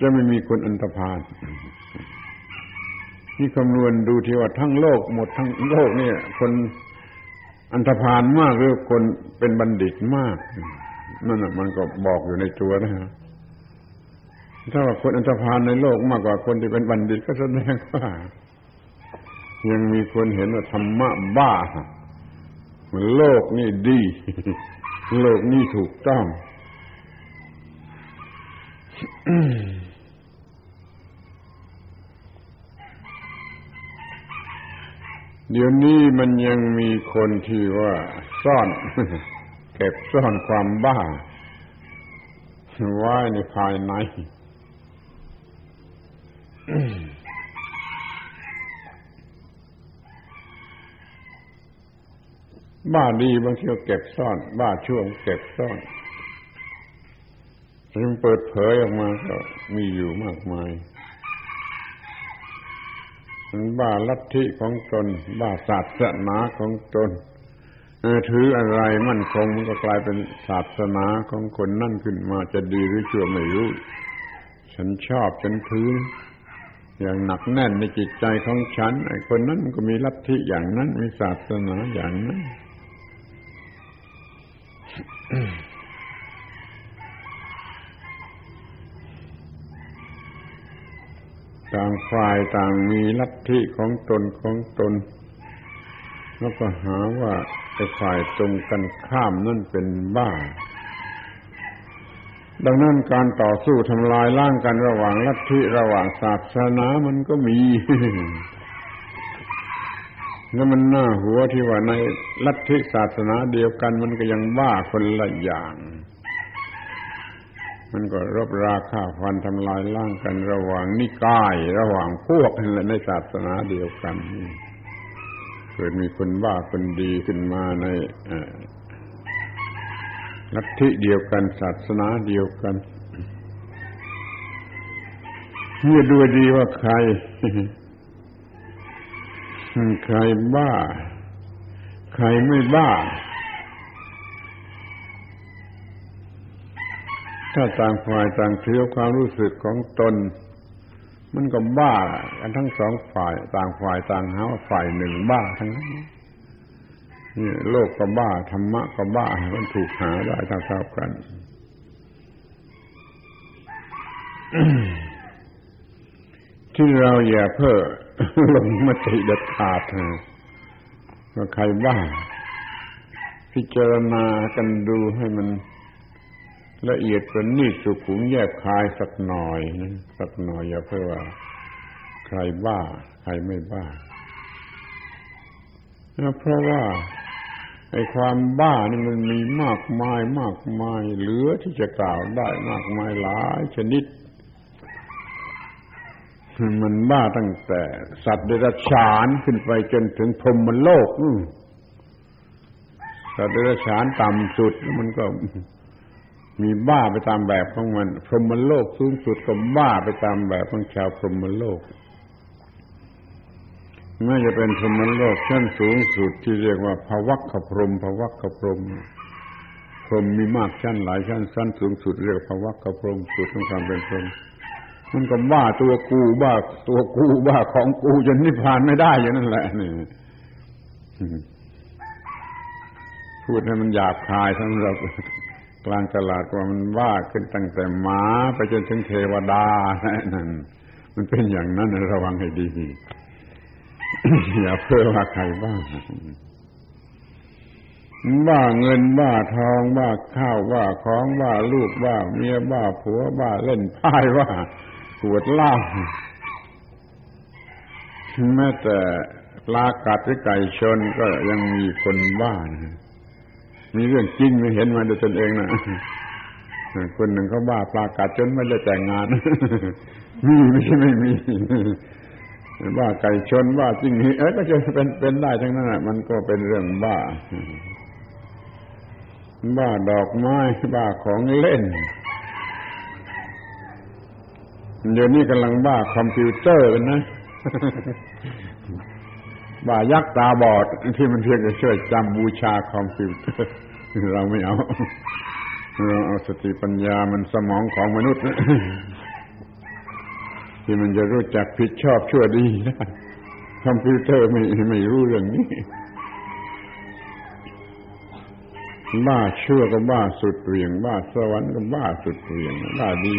Speaker 1: จะไม่มีคนอันตรพาน นี่คำนวณดูที่ว่าทั้งโลกหมดทั้งโลกเนี่ย คนอันตรพานมากหรือคนเป็นบัณฑิตมากนั่นมันก็บอกอยู่ในตัวนะฮะถ้าว่าคนอันตรพานในโลกมากกว่าคนที่เป็นบัณฑิตก็แสดงว่ายังมีคนเห็นว่าธรรมะบ้าโลกนี่ดี โลกนี่ถูกต้อง เดี๋ยวนี้มันยังมีคนที่ว่าซ่อนเก็บซ่อนความบ้าไว้ในภายใน บ้าดีบางทีก็เก็บซ่อน บ้าช่วงเก็บซ่อนมันเปิดเผยออกมาก็มีอยู่มากมาย บ้าลัทธิของตน บ้าศาสนาของตนถืออะไรมั่นคงมันก็กลายเป็นศาสนาของคนนั่นขึ้นมาจะดีหรือชั่วไม่รู้ ฉันชอบฉันถืออย่างหนักแน่นในจิตใจของฉัน ไอ้คนนั้นมันก็มีลัทธิอย่างนั้น มีศาสนาอย่างนั้น ต่างฝ่ายต่างมีลัทธิของตนของตน แล้วก็หาว่าไอ้ฝ่ายตรงกันข้ามนั่นเป็นบ้า ดังนั้นการต่อสู้ทำลายล้างกันระหว่างลัทธิระหว่างศาสนามันก็มีแล้วมันน่าหัวที่ว่าในลัทธิศาสนาเดียวกันมันก็ยังบ้าคนละอย่าง มันก็รบราฆ่าฟันทำลายล้างกันระหว่างนิกาย ระหว่างพวกในศาสนาเดียวกันเกิดมีคนบ้าคนดีขึ้นมาในลัทธิเดียวกันศาสนาเดียวกันเมื่อดูดีว่าใคร ใครบ้า ใครไม่บ้า ถ้าต่างฝ่ายต่างถือความรู้สึกของตน มันก็บ้ากันทั้งสองฝ่าย ต่างฝ่ายต่างหาว่าฝ่ายหนึ่งบ้าทั้งนั้นนี่โลกก็บ้าธรรมะก็บ้ามันถูกหาได้เท่าๆกันที่เราอย่าเพ้อลงมติเด็ดขาดว่าใครบ้าพิจารณากันดูให้มัน ละเอียดประณีตสุขุมแยกคายสักหน่อยนะสักหน่อยอย่าเพื่อว่า ใครบ้า ใครไม่บ้าเพราะว่าไอ้ความบ้านี่มันมีมากมายมากมาย เหลือที่จะกล่าวได้มากมายหลายชนิด มันบ้าตั้งแต่ สัตว์เดรัจฉานขึ้นไปจนถึงพรหมโลกสัตว์เดรัจฉานต่ำสุดมันก็ มีบ้าไปตามแบบของมัน พรหมโลกสูงสุดก็บ้าไปตามแบบของชาวพรหมโลกไม่จะเป็นพรหมโลกชั้นสูงสุดที่เรียกว่าภวัคขพรหมภวัคขพรหมพรหมมีมากชั้นหลายชั้นชั้นสูงสุดเรียกภวัคขพรหมสุดของความเป็นพรหมมันก็บ้าตัวกูบ้าตัวกูบ้าของกูจนนิพพานไม่ได้อย่างนั้นแหละนี่พูดให้มันหยาบคายสำหรับ กลางตลาดว่ามันว่าขึ้นตั้งแต่หมาไปจนถึงเทวดานั่นมันเป็นอย่างนั้นระวังให้ดีอย่าเพื่อว่าใครบ้างบ้าเงินบ้าทองบ้าข้าวบ้าของบ้าลูกบ้าเมียบ้าผัวบ้าเล่นพายว่าปวดเหล่าแม้แต่ปลากัดหรือไก่ชนก็ยังมีคนบ้านะ มีเรื่องจริงไม่เห็นมาด้วยตนเองนะคนหนึ่งเขาบ้าปลากัดจนไม่ได้แต่งงานมีไม่ใช่ไม่มีบ้าไก่ชนบ้าจริงนี่เอ้ก็จะเป็นเป็นได้ทั้งนั้นมันก็เป็นเรื่องบ้า บ้าดอกไม้ บ้าของเล่นเดี๋ยวนี้กำลังบ้าคอมพิวเตอร์นะ ว่ายักษ์ตาบอดที่มันเพียงจะช่วยจำบูชาคอมพิวเตอร์ เราไม่เอาเราเอาสติปัญญามันสมองของมนุษย์ ที่มันจะรู้จักผิดชอบชั่วดีได้คอมพิวเตอร์ไม่ไม่รู้เรื่องนี้ บ้าชั่วก็บ้าสุดเหวี่ยง บ้าสวรรค์ก็บ้าสุดเหวี่ยง บ้าดี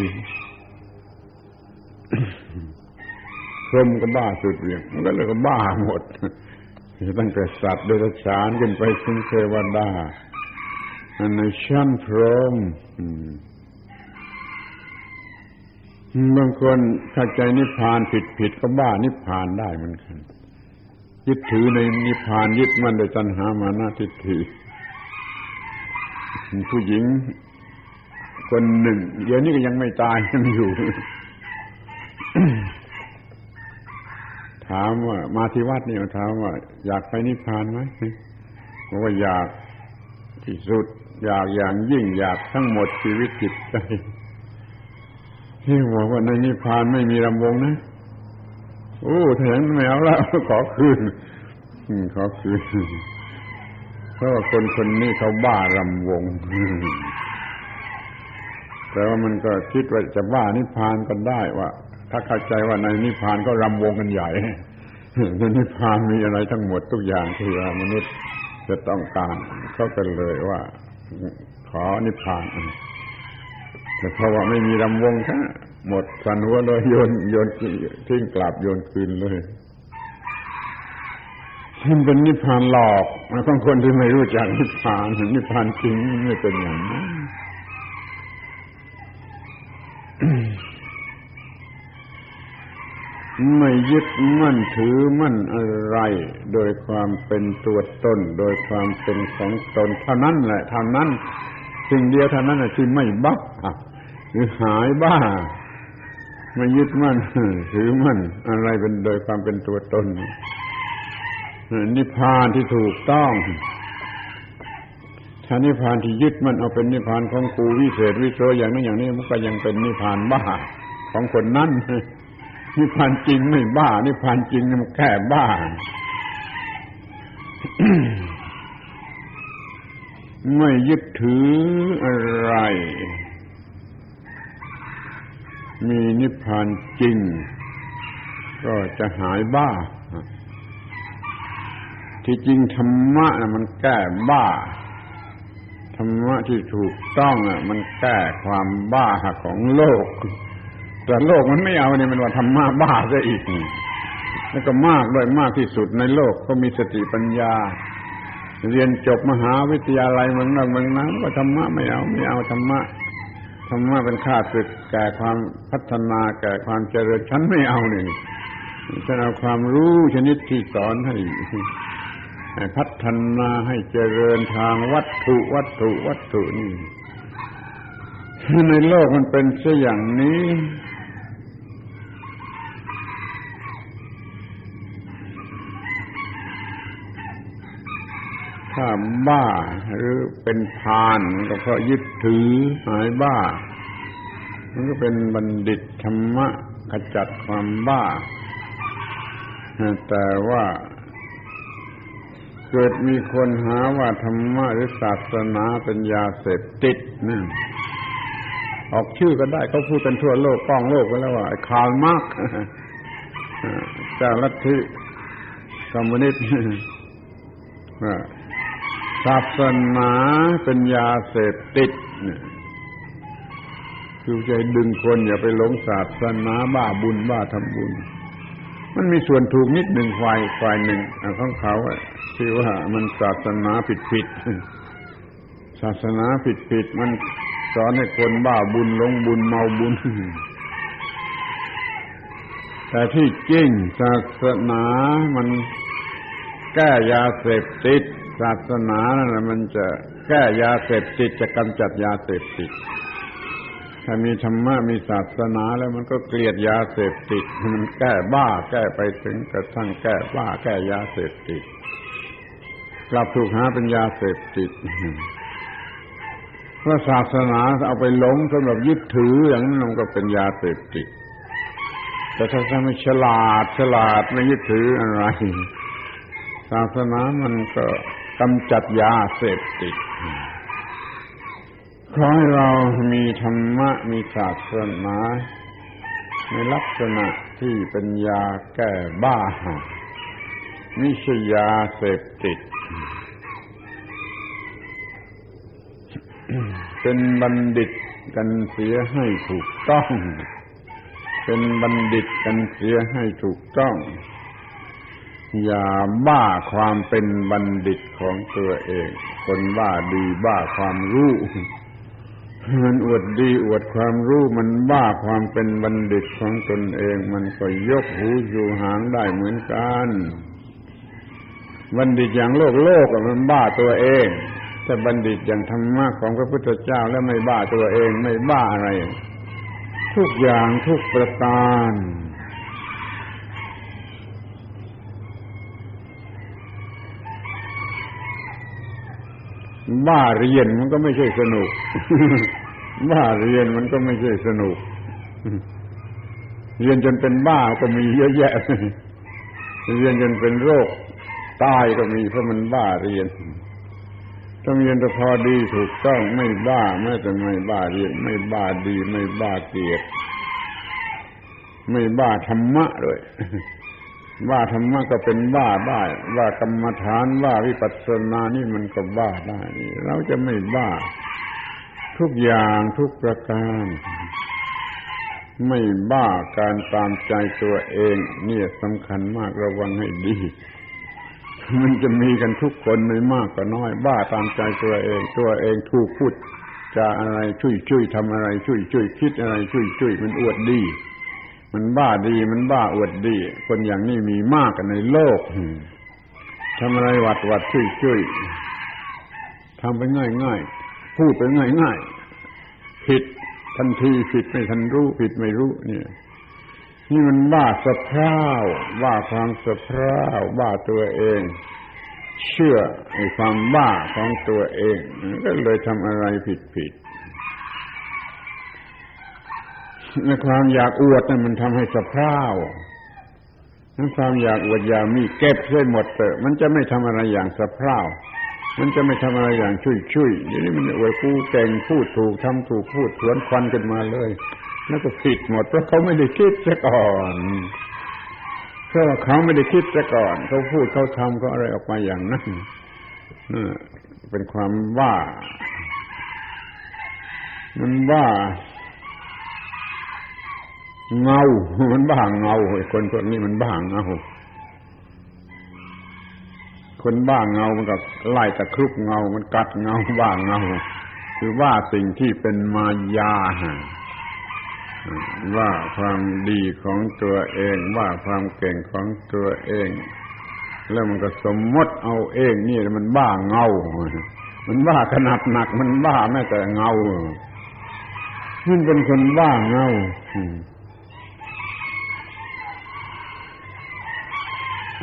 Speaker 1: พรหมก็บ้าสุดเวียงมันก็เลยก็บ้าหมดตั้งแต่สัตว์เดรัจฉานขึ้นไปถึงเทวดาในชั้นพรหมบางคนเข้าใจนิพพานผิดผิดก็บ้านิพพานได้เหมือนกันยึดถือในนิพพานยึดมั่นโดยตัณหามานาทิฏฐิผู้หญิง คนหนึ่ง เดี๋ยวนี้ก็ยังไม่ตายยังอยู่ ถามว่า มาที่วัดนี่ถามว่า อยากไปนิพพานไหมบอกว่าอยากที่สุด อยากอย่างยิ่งอยากทั้งหมดชีวิตจิตใจที่บอกว่าในนิพพานไม่มีลำวงนะโอ้ถ้าอย่างนั้นไม่เอาแล้วขอคืนขอคืนเพราะว่าคนคนนี้เขาบ้ารำวงแต่ว่ามันก็คิดว่าจะบ้านิพพานกันได้ว่า ถ้าเข้าใจว่าในนิพพานก็รำวงกันใหญ่ในนิพพานมีอะไรทั้งหมดทุกอย่างที่มนุษย์จะต้องการเขากันเลยว่า ขอนิพพานแต่เพราะว่าไม่มีรำวงค่ะหมดสันหัวเลยโยนโยนทิ้งกลับโยนคืนเลยมันเป็นนิพพานหลอกมันต้องคนที่ไม่รู้จักนิพพานนิพพานจริงไม่เป็นอย่างนั้น ไม่ยึดมั่นถือมั่นอะไร โดยความเป็นตัวตน โดยความเป็นของตนเท่านั้นแหละเท่านั้น สิ่งเดียวเท่านั้นที่ไม่บ้าหรือหายบ้าไม่ยึดมั่นถือมั่นอะไรเป็นโดยความเป็นตัวตนนิพพานที่ถูกต้องถ้านิพพานที่ยึดมันเอาเป็นนิพพานของกูวิเศษวิโสอย่างนั้นอย่างนี้มันก็ยังเป็นนิพพานบ้าของคนนั้น นิพพานจริงไม่บ้า นิพพานจริงมันแค่บ้าไม่ยึดถืออะไร มีนิพพานจริง ก็จะหายบ้า ที่จริงธรรมะนะมันแก้บ้า ธรรมะที่ถูกต้องอะ มันแก้ความบ้าของโลก แต่โลกมันไม่เอาเนี่ยมันว่าธรรมะบ้าซะอีกแล้วก็มากด้วยมากที่สุดในโลกก็มีสติปัญญา เรียนจบมหาวิทยาลัยเมืองนั้นเมืองนั้นว่าธรรมะไม่เอาไม่เอาธรรมะธรรมะเป็นค่าศึกแก่ความพัฒนาแก่ความเจริญฉันไม่เอาเนี่ยฉันเอาความรู้ชนิดที่สอนให้ให้พัฒนาให้เจริญทางวัตถุวัตถุวัตถุนี่ในโลกมันเป็นเช่นอย่างนี้ ถ้าบ้าหรือเป็นพาลก็เพราะยึดถือหายบ้า มันก็เป็นบัณฑิตธรรมะขจัดความบ้า แต่ว่าเกิดมีคนหาว่าธรรมะหรือศาสนาเป็นยาเสพติดนะออกชื่อก็ได้เขาพูดกันทั่วโลกก้องโลกไปแล้วว่าคาร์ล มาร์กซ์เจ้าลัทธิคอมมิวนิสต์ ศาสนาเป็นยาเสพติดคือใจดึงคนอย่าไปหลงศาสนาบ้าบุญบ้าทำบุญ มันมีส่วนถูกนิดหนึ่งฝ่ายฝ่ายหนึ่งของเขาที่ว่ามันศาสนาผิดผิดศาสนาผิดผิดมันสอนให้คนบ้าบุญหลงบุญเมาบุญ แต่ที่จริงศาสนามันแก้ยาเสพติด ศาสนานั่นแหละมันจะแก้ยาเสพติดจะกำจัดยาเสพติด ถ้ามีธรรมะมีศาสนาแล้วมันก็เกลียดยาเสพติด มันแก้บ้าแก้ไปถึงกระทั่งแก้บ้าแก้ยาเสพติด กลับถูกหาเป็นยาเสพติดเพราะศาสนาเอาไปหลงสำหรับยึดถืออย่างนั้นมันก็เป็นยาเสพติด แต่ถ้าถ้าไม่ฉลาดฉลาดไม่ยึดถืออะไร ศาสนามันก็ กำจัดยาเสพติดขอให้เรามีธรรมะมีศาสนาในลักษณะที่เป็นยาแก้บ้าไม่ใช่ยาเสพติด เป็นบัณฑิตกันเสียให้ถูกต้อง เป็นบัณฑิตกันเสียให้ถูกต้อง อย่าบ้าความเป็นบัณฑิตของตัวเอง คนบ้าดีบ้าความรู้ มันอวดดีอวดความรู้ มันบ้าความเป็นบัณฑิตของตนเอง มันก็ยกหูอยู่หางได้เหมือนกัน บัณฑิตอย่างโลกโลกมันบ้าตัวเองแต่บัณฑิตอย่างธรรมะของพระพุทธเจ้าแล้วไม่บ้าตัวเองไม่บ้าอะไร ทุกอย่างทุกประการ บ้าเรียนมันก็ไม่ใช่สนุก บ้าเรียนมันก็ไม่ใช่สนุก เรียนจนเป็นบ้าก็มีเยอะแยะ เรียนจนเป็นโรคตายก็มีเพราะมันบ้าเรียนต้องเรียนแต่พอดีถูกต้องไม่บ้าแม้แต่ไม่บ้าเรียนไม่บ้าดี ไม่บ้าเกียรติไม่บ้าธรรมะด้วย ว่าธรรมะก็เป็นบ้าได้ ว่ากรรมฐานว่าวิปัสสนานี่มันก็บ้าได้ เราจะไม่บ้า ทุกอย่างทุกประการ ไม่บ้าการตามใจตัวเองนี่สำคัญมากระวังให้ดี มันจะมีกันทุกคนไม่มากก็น้อย บ้าตามใจตัวเอง ตัวเองถูกพูดจะอะไรช่วยช่วยทำอะไรช่วยช่วยคิดอะไรช่วยช่วยมันอวดดี มันบ้าดีมันบ้าอวดดี คนอย่างนี้มีมากกันในโลกทำอะไรวัดวัดช่วยช่วยทำไปง่ายง่ายพูดไปง่ายง่ายผิดทันทีผิดไม่ทันรู้ผิดไม่รู้ เนี่ย นี่มันบ้าสะพร่าวบ้าความสะพร่าวบ้าตัวเอง เชื่อในความบ้าของตัวเองก็เลยทำอะไรผิดผิดใน ความอยากอวดนั่นมันทำให้สะพร่าวนั้นความอยากอวดอยากมีเก็บไว้หมดเถอะมันจะไม่ทำอะไรอย่างสะพร่าวมันจะไม่ทำอะไรอย่างชุยชุยอย่างนี้มันอวดกูเก่งพูดถูกทำถูกพูดสวนควันกันมาเลย แล้วก็ผิดหมดเพราะเขาไม่ได้คิดซะก่อนเพราะว่าเขาไม่ได้คิดซะก่อน เขาพูดเขาทำเขาอะไรออกมาอย่างนั้นนั่นเป็นความว่า มันว่า เงา มันบ้าเงาไอ้คนพวกนี้มันบ้าเงาคนบ้าเงามันก็ไล่ตะครุบเงา มันกัดเงาบ้าเงา คือว่าสิ่งที่เป็นมายาว่าความดีของตัวเอง ว่าความเก่งของตัวเอง แล้วมันก็สมมติเอาเองนี่มันบ้าเงา มันบ้าขนาดหนัก มันบ้าแม้แต่เงามันเป็นคนบ้าเงา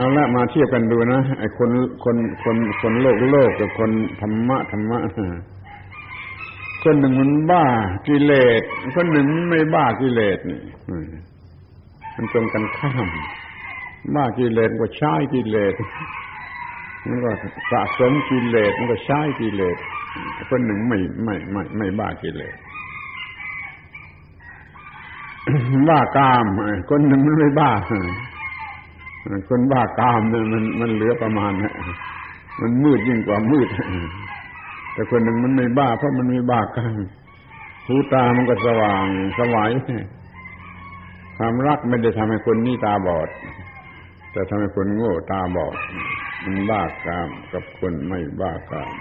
Speaker 1: เอาละมาเทียบกันดูนะไอ้คนคนคนคนโลกโลกกับคนธรรมะธรรมะคนหนึ่งมันบ้ากิเลสคนหนึ่งไม่บ้ากิเลสนี่มันตรงกันข้าม บ้ากิเลสก็ใช้กิเลสมันก็สะสมกิเลสมันก็ใช้กิเลสคนหนึ่งไม่ไม่ไม่ไม่บ้ากิเลสบ้ากามคนหนึ่งมันไม่บ้า คนบ้ากามเนี่ยมันมันเหลือประมาณนะมันมืดยิ่งกว่ามืด แต่คนหนึ่งมันไม่บ้าเพราะมันไม่บ้ากามหูตามันก็สว่างสวายความรักไม่ได้ทำให้คนนี้ตาบอด แต่ทำให้คนโง่ตาบอด มันบ้ากามกับคนไม่บ้ากาม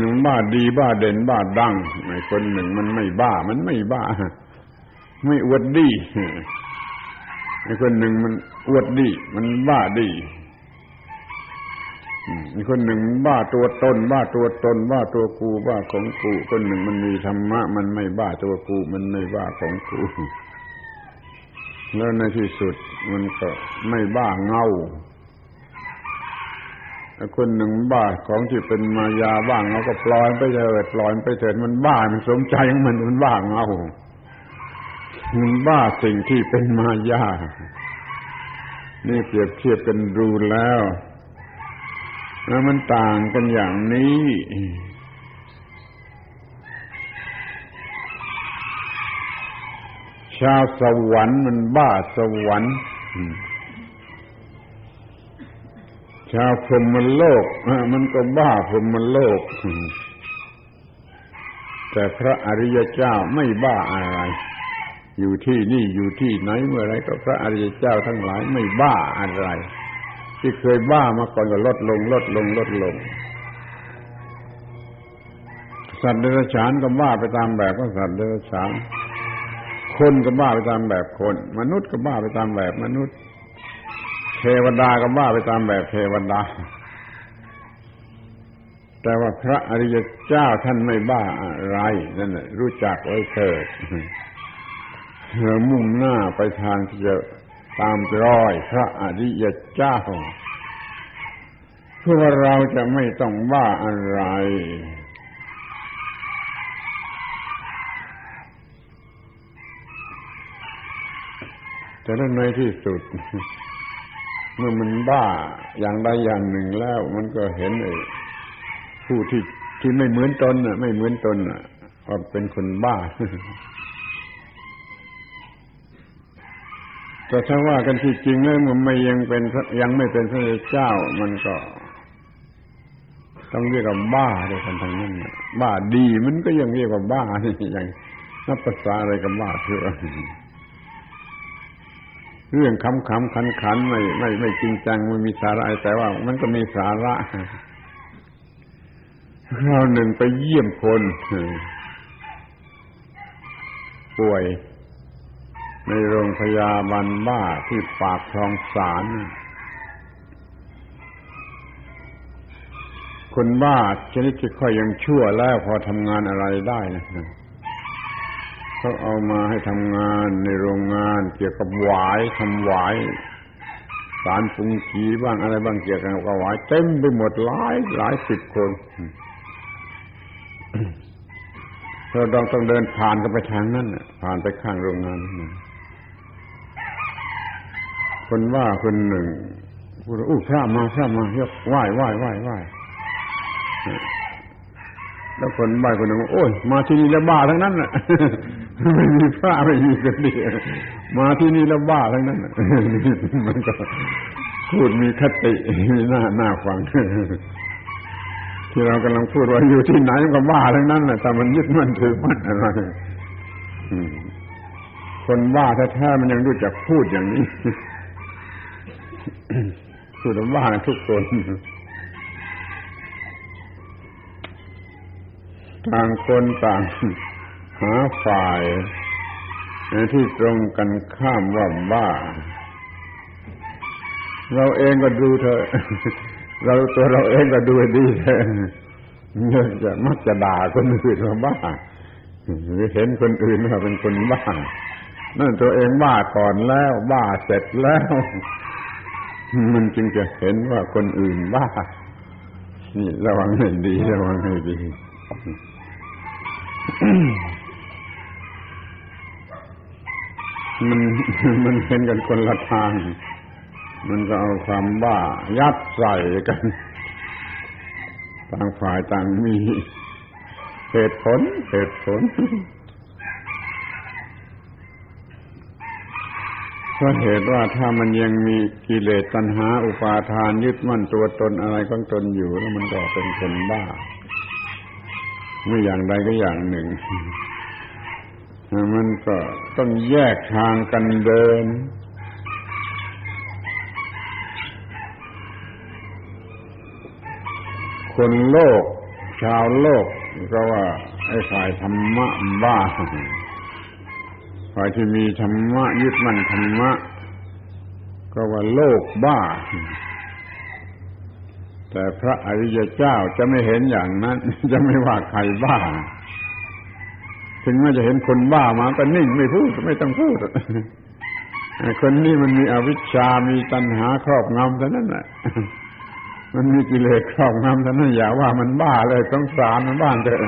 Speaker 1: หนึ่งบ้าดีบ้าเด่นบ้าดังไอ้คนหนึ่งมันไม่บ้า มันไม่บ้า ไม่อวดดี ไอ้คนหนึ่งมันอวดดี มันบ้าดีอีกคนหนึ่งบ้าตัวตนบ้าตัวตนบ้าตัวกูบ้าของกูคนหนึ่งมันมีธรรมะ มันไม่บ้าตัวกู มันไม่บ้าของกูแล้วในที่สุดมันก็ไม่บ้าเงาคนหนึ่งบ้าของที่เป็นมายาบ้างเราก็ปล่อยไปเถิดปล่อยไปเถิดมันบ้ามันสมใจของมันมันบ้าเงา มันบ้าสิ่งที่เป็นมายา นี่เปรียบเทียบกันดูแล้ว แล้วมันต่างกันอย่างนี้ ชาวสวรรค์มันบ้าสวรรค์ชาวพรหมโลกมันก็บ้าพรหมโลก แต่พระอริยเจ้าไม่บ้าอะไร อยู่ที่นี่อยู่ที่ไหนเมื่อไรก็พระอริยเจ้าทั้งหลายไม่บ้าอะไร ที่เคยบ้ามาก่อนก็ลดลง ลดลง ลดลง สัตว์เดรัจฉานก็บ้าไปตามแบบของสัตว์เดรัจฉานคนก็บ้าไปตามแบบคน มนุษย์ก็บ้าไปตามแบบมนุษย์ เทวดาก็บ้าไปตามแบบเทวดา แต่ว่าพระอริยเจ้าท่านไม่บ้าอะไรนั่นแหละรู้จักไว้เถิด มุ่งหน้าไปทางที่จะตามรอยพระอริยเจ้าเพื่อว่าเราจะไม่ต้องบ้าอะไร แต่ในที่สุด เมื่อมันบ้าอย่างใดอย่างหนึ่งแล้ว มันก็เห็นไอ้ผู้ที่ที่ไม่เหมือนตนน่ะ ไม่เหมือนตนน่ะเป็นคนบ้า แต่ถ้าว่ากันที่จริงแล้วมันไม่ยังเป็นยังไม่เป็นพระเจ้า มันก็ ต้องเรียกว่าบ้าด้วยกันทั้งนั้นบ้าดีมันก็ยังเรียกว่าบ้าอย่างนับภาษาอะไรกับบ้าเถอะเรื่องคำคำขันขันไม่ไม่ไม่จริงจังไม่มีสาระแต่ว่า มันก็มีสาระคราวหนึ่งไปเยี่ยมคนป่วย ในโรงพยาบาลบ้าที่ปากคลองสาร คนบ้าชนิดที่ค่อยยังชั่วแล้วพอทำงานอะไรได้นะเขาเอามาให้ทำงานในโรงงาน เกี่ยวกับหวายทำหวายสารปุงกีบ้างอะไรบ้างเกี่ยวกับหวายเต็มไปหมดหลายหลายสิบคนเราต้องต้องเดินผ่านกันไปทางนั้นผ่านไปข้างโรงงานนั้น คนว่าคนหนึ่งพูดอู้พระมาพระมายกไหว้ไหว้ไหว้ไหว้แล้วคนบ้คนหนึ่งโอ้ยมาที่นี่แล้วบ้าทั้งนั้นน่ะไม่มีพระไม่มีกันดีมาที่นี่แล้วบ้าทั้งนั้นมันก็พูดมีคติมีหน้าหน้าฟังที่เรากำลังพูดว่าอยู่ที่ไหนก็บ้าทั้งนั้นแหละแต่มันยึดมั่นถือมั่นอะไรคนบ้าแท้ๆมันยังรู้จักพูดอย่างนี้ พูดว่าบ้าทุกคน ต่างคนต่างหาฝ่ายที่ตรงกันข้ามว่าบ้า เราเองก็ดูเถอะเราตัวเราเองก็ดูดีเถอะเนื่องจากมักจะด่าคนอื่นว่าบ้าหรือเห็นคนอื่นว่าเป็นคนบ้า นั่นตัวเองบ้าก่อนแล้ว บ้าเสร็จแล้ว มันจึงจะเห็นว่าคนอื่นบ้า นี่ระวังให้ดี ระวังให้ดีมันมันเห็นกันคนละทาง มันก็เอาความบ้า ยัดใส่กัน ต่างฝ่ายต่างมีเหตุผลเหตุผล เพราะเหตุว่าถ้ามันยังมีกิเลสตัณหา อุปาทานยึดมั่นตัวตนอะไรของตนอยู่แล้วมันก็เป็นคนบ้าไม่อย่างใดก็อย่างหนึ่ง มันก็ต้องแยกทางกันเดิน คนโลก ชาวโลกก็ว่าไอ้ฝ่ายธรรมะบ้า ฝ่ายที่มีธรรมะยึดมั่นธรรมะ ก็ว่าโลกบ้า แต่พระอริยเจ้าจะไม่เห็นอย่างนั้น จะไม่ว่าใครบ้า ถึงแม้จะเห็นคนบ้ามาก็นิ่งไม่พูดไม่ต้องพูดคนนี้มันมีอวิชชา มีตัณหาครอบงำเท่านั้นแหละมันมีกิเลสครอบงำเท่านั้นอย่าว่ามันบ้าเลยต้องสารมันบ้านเถอะ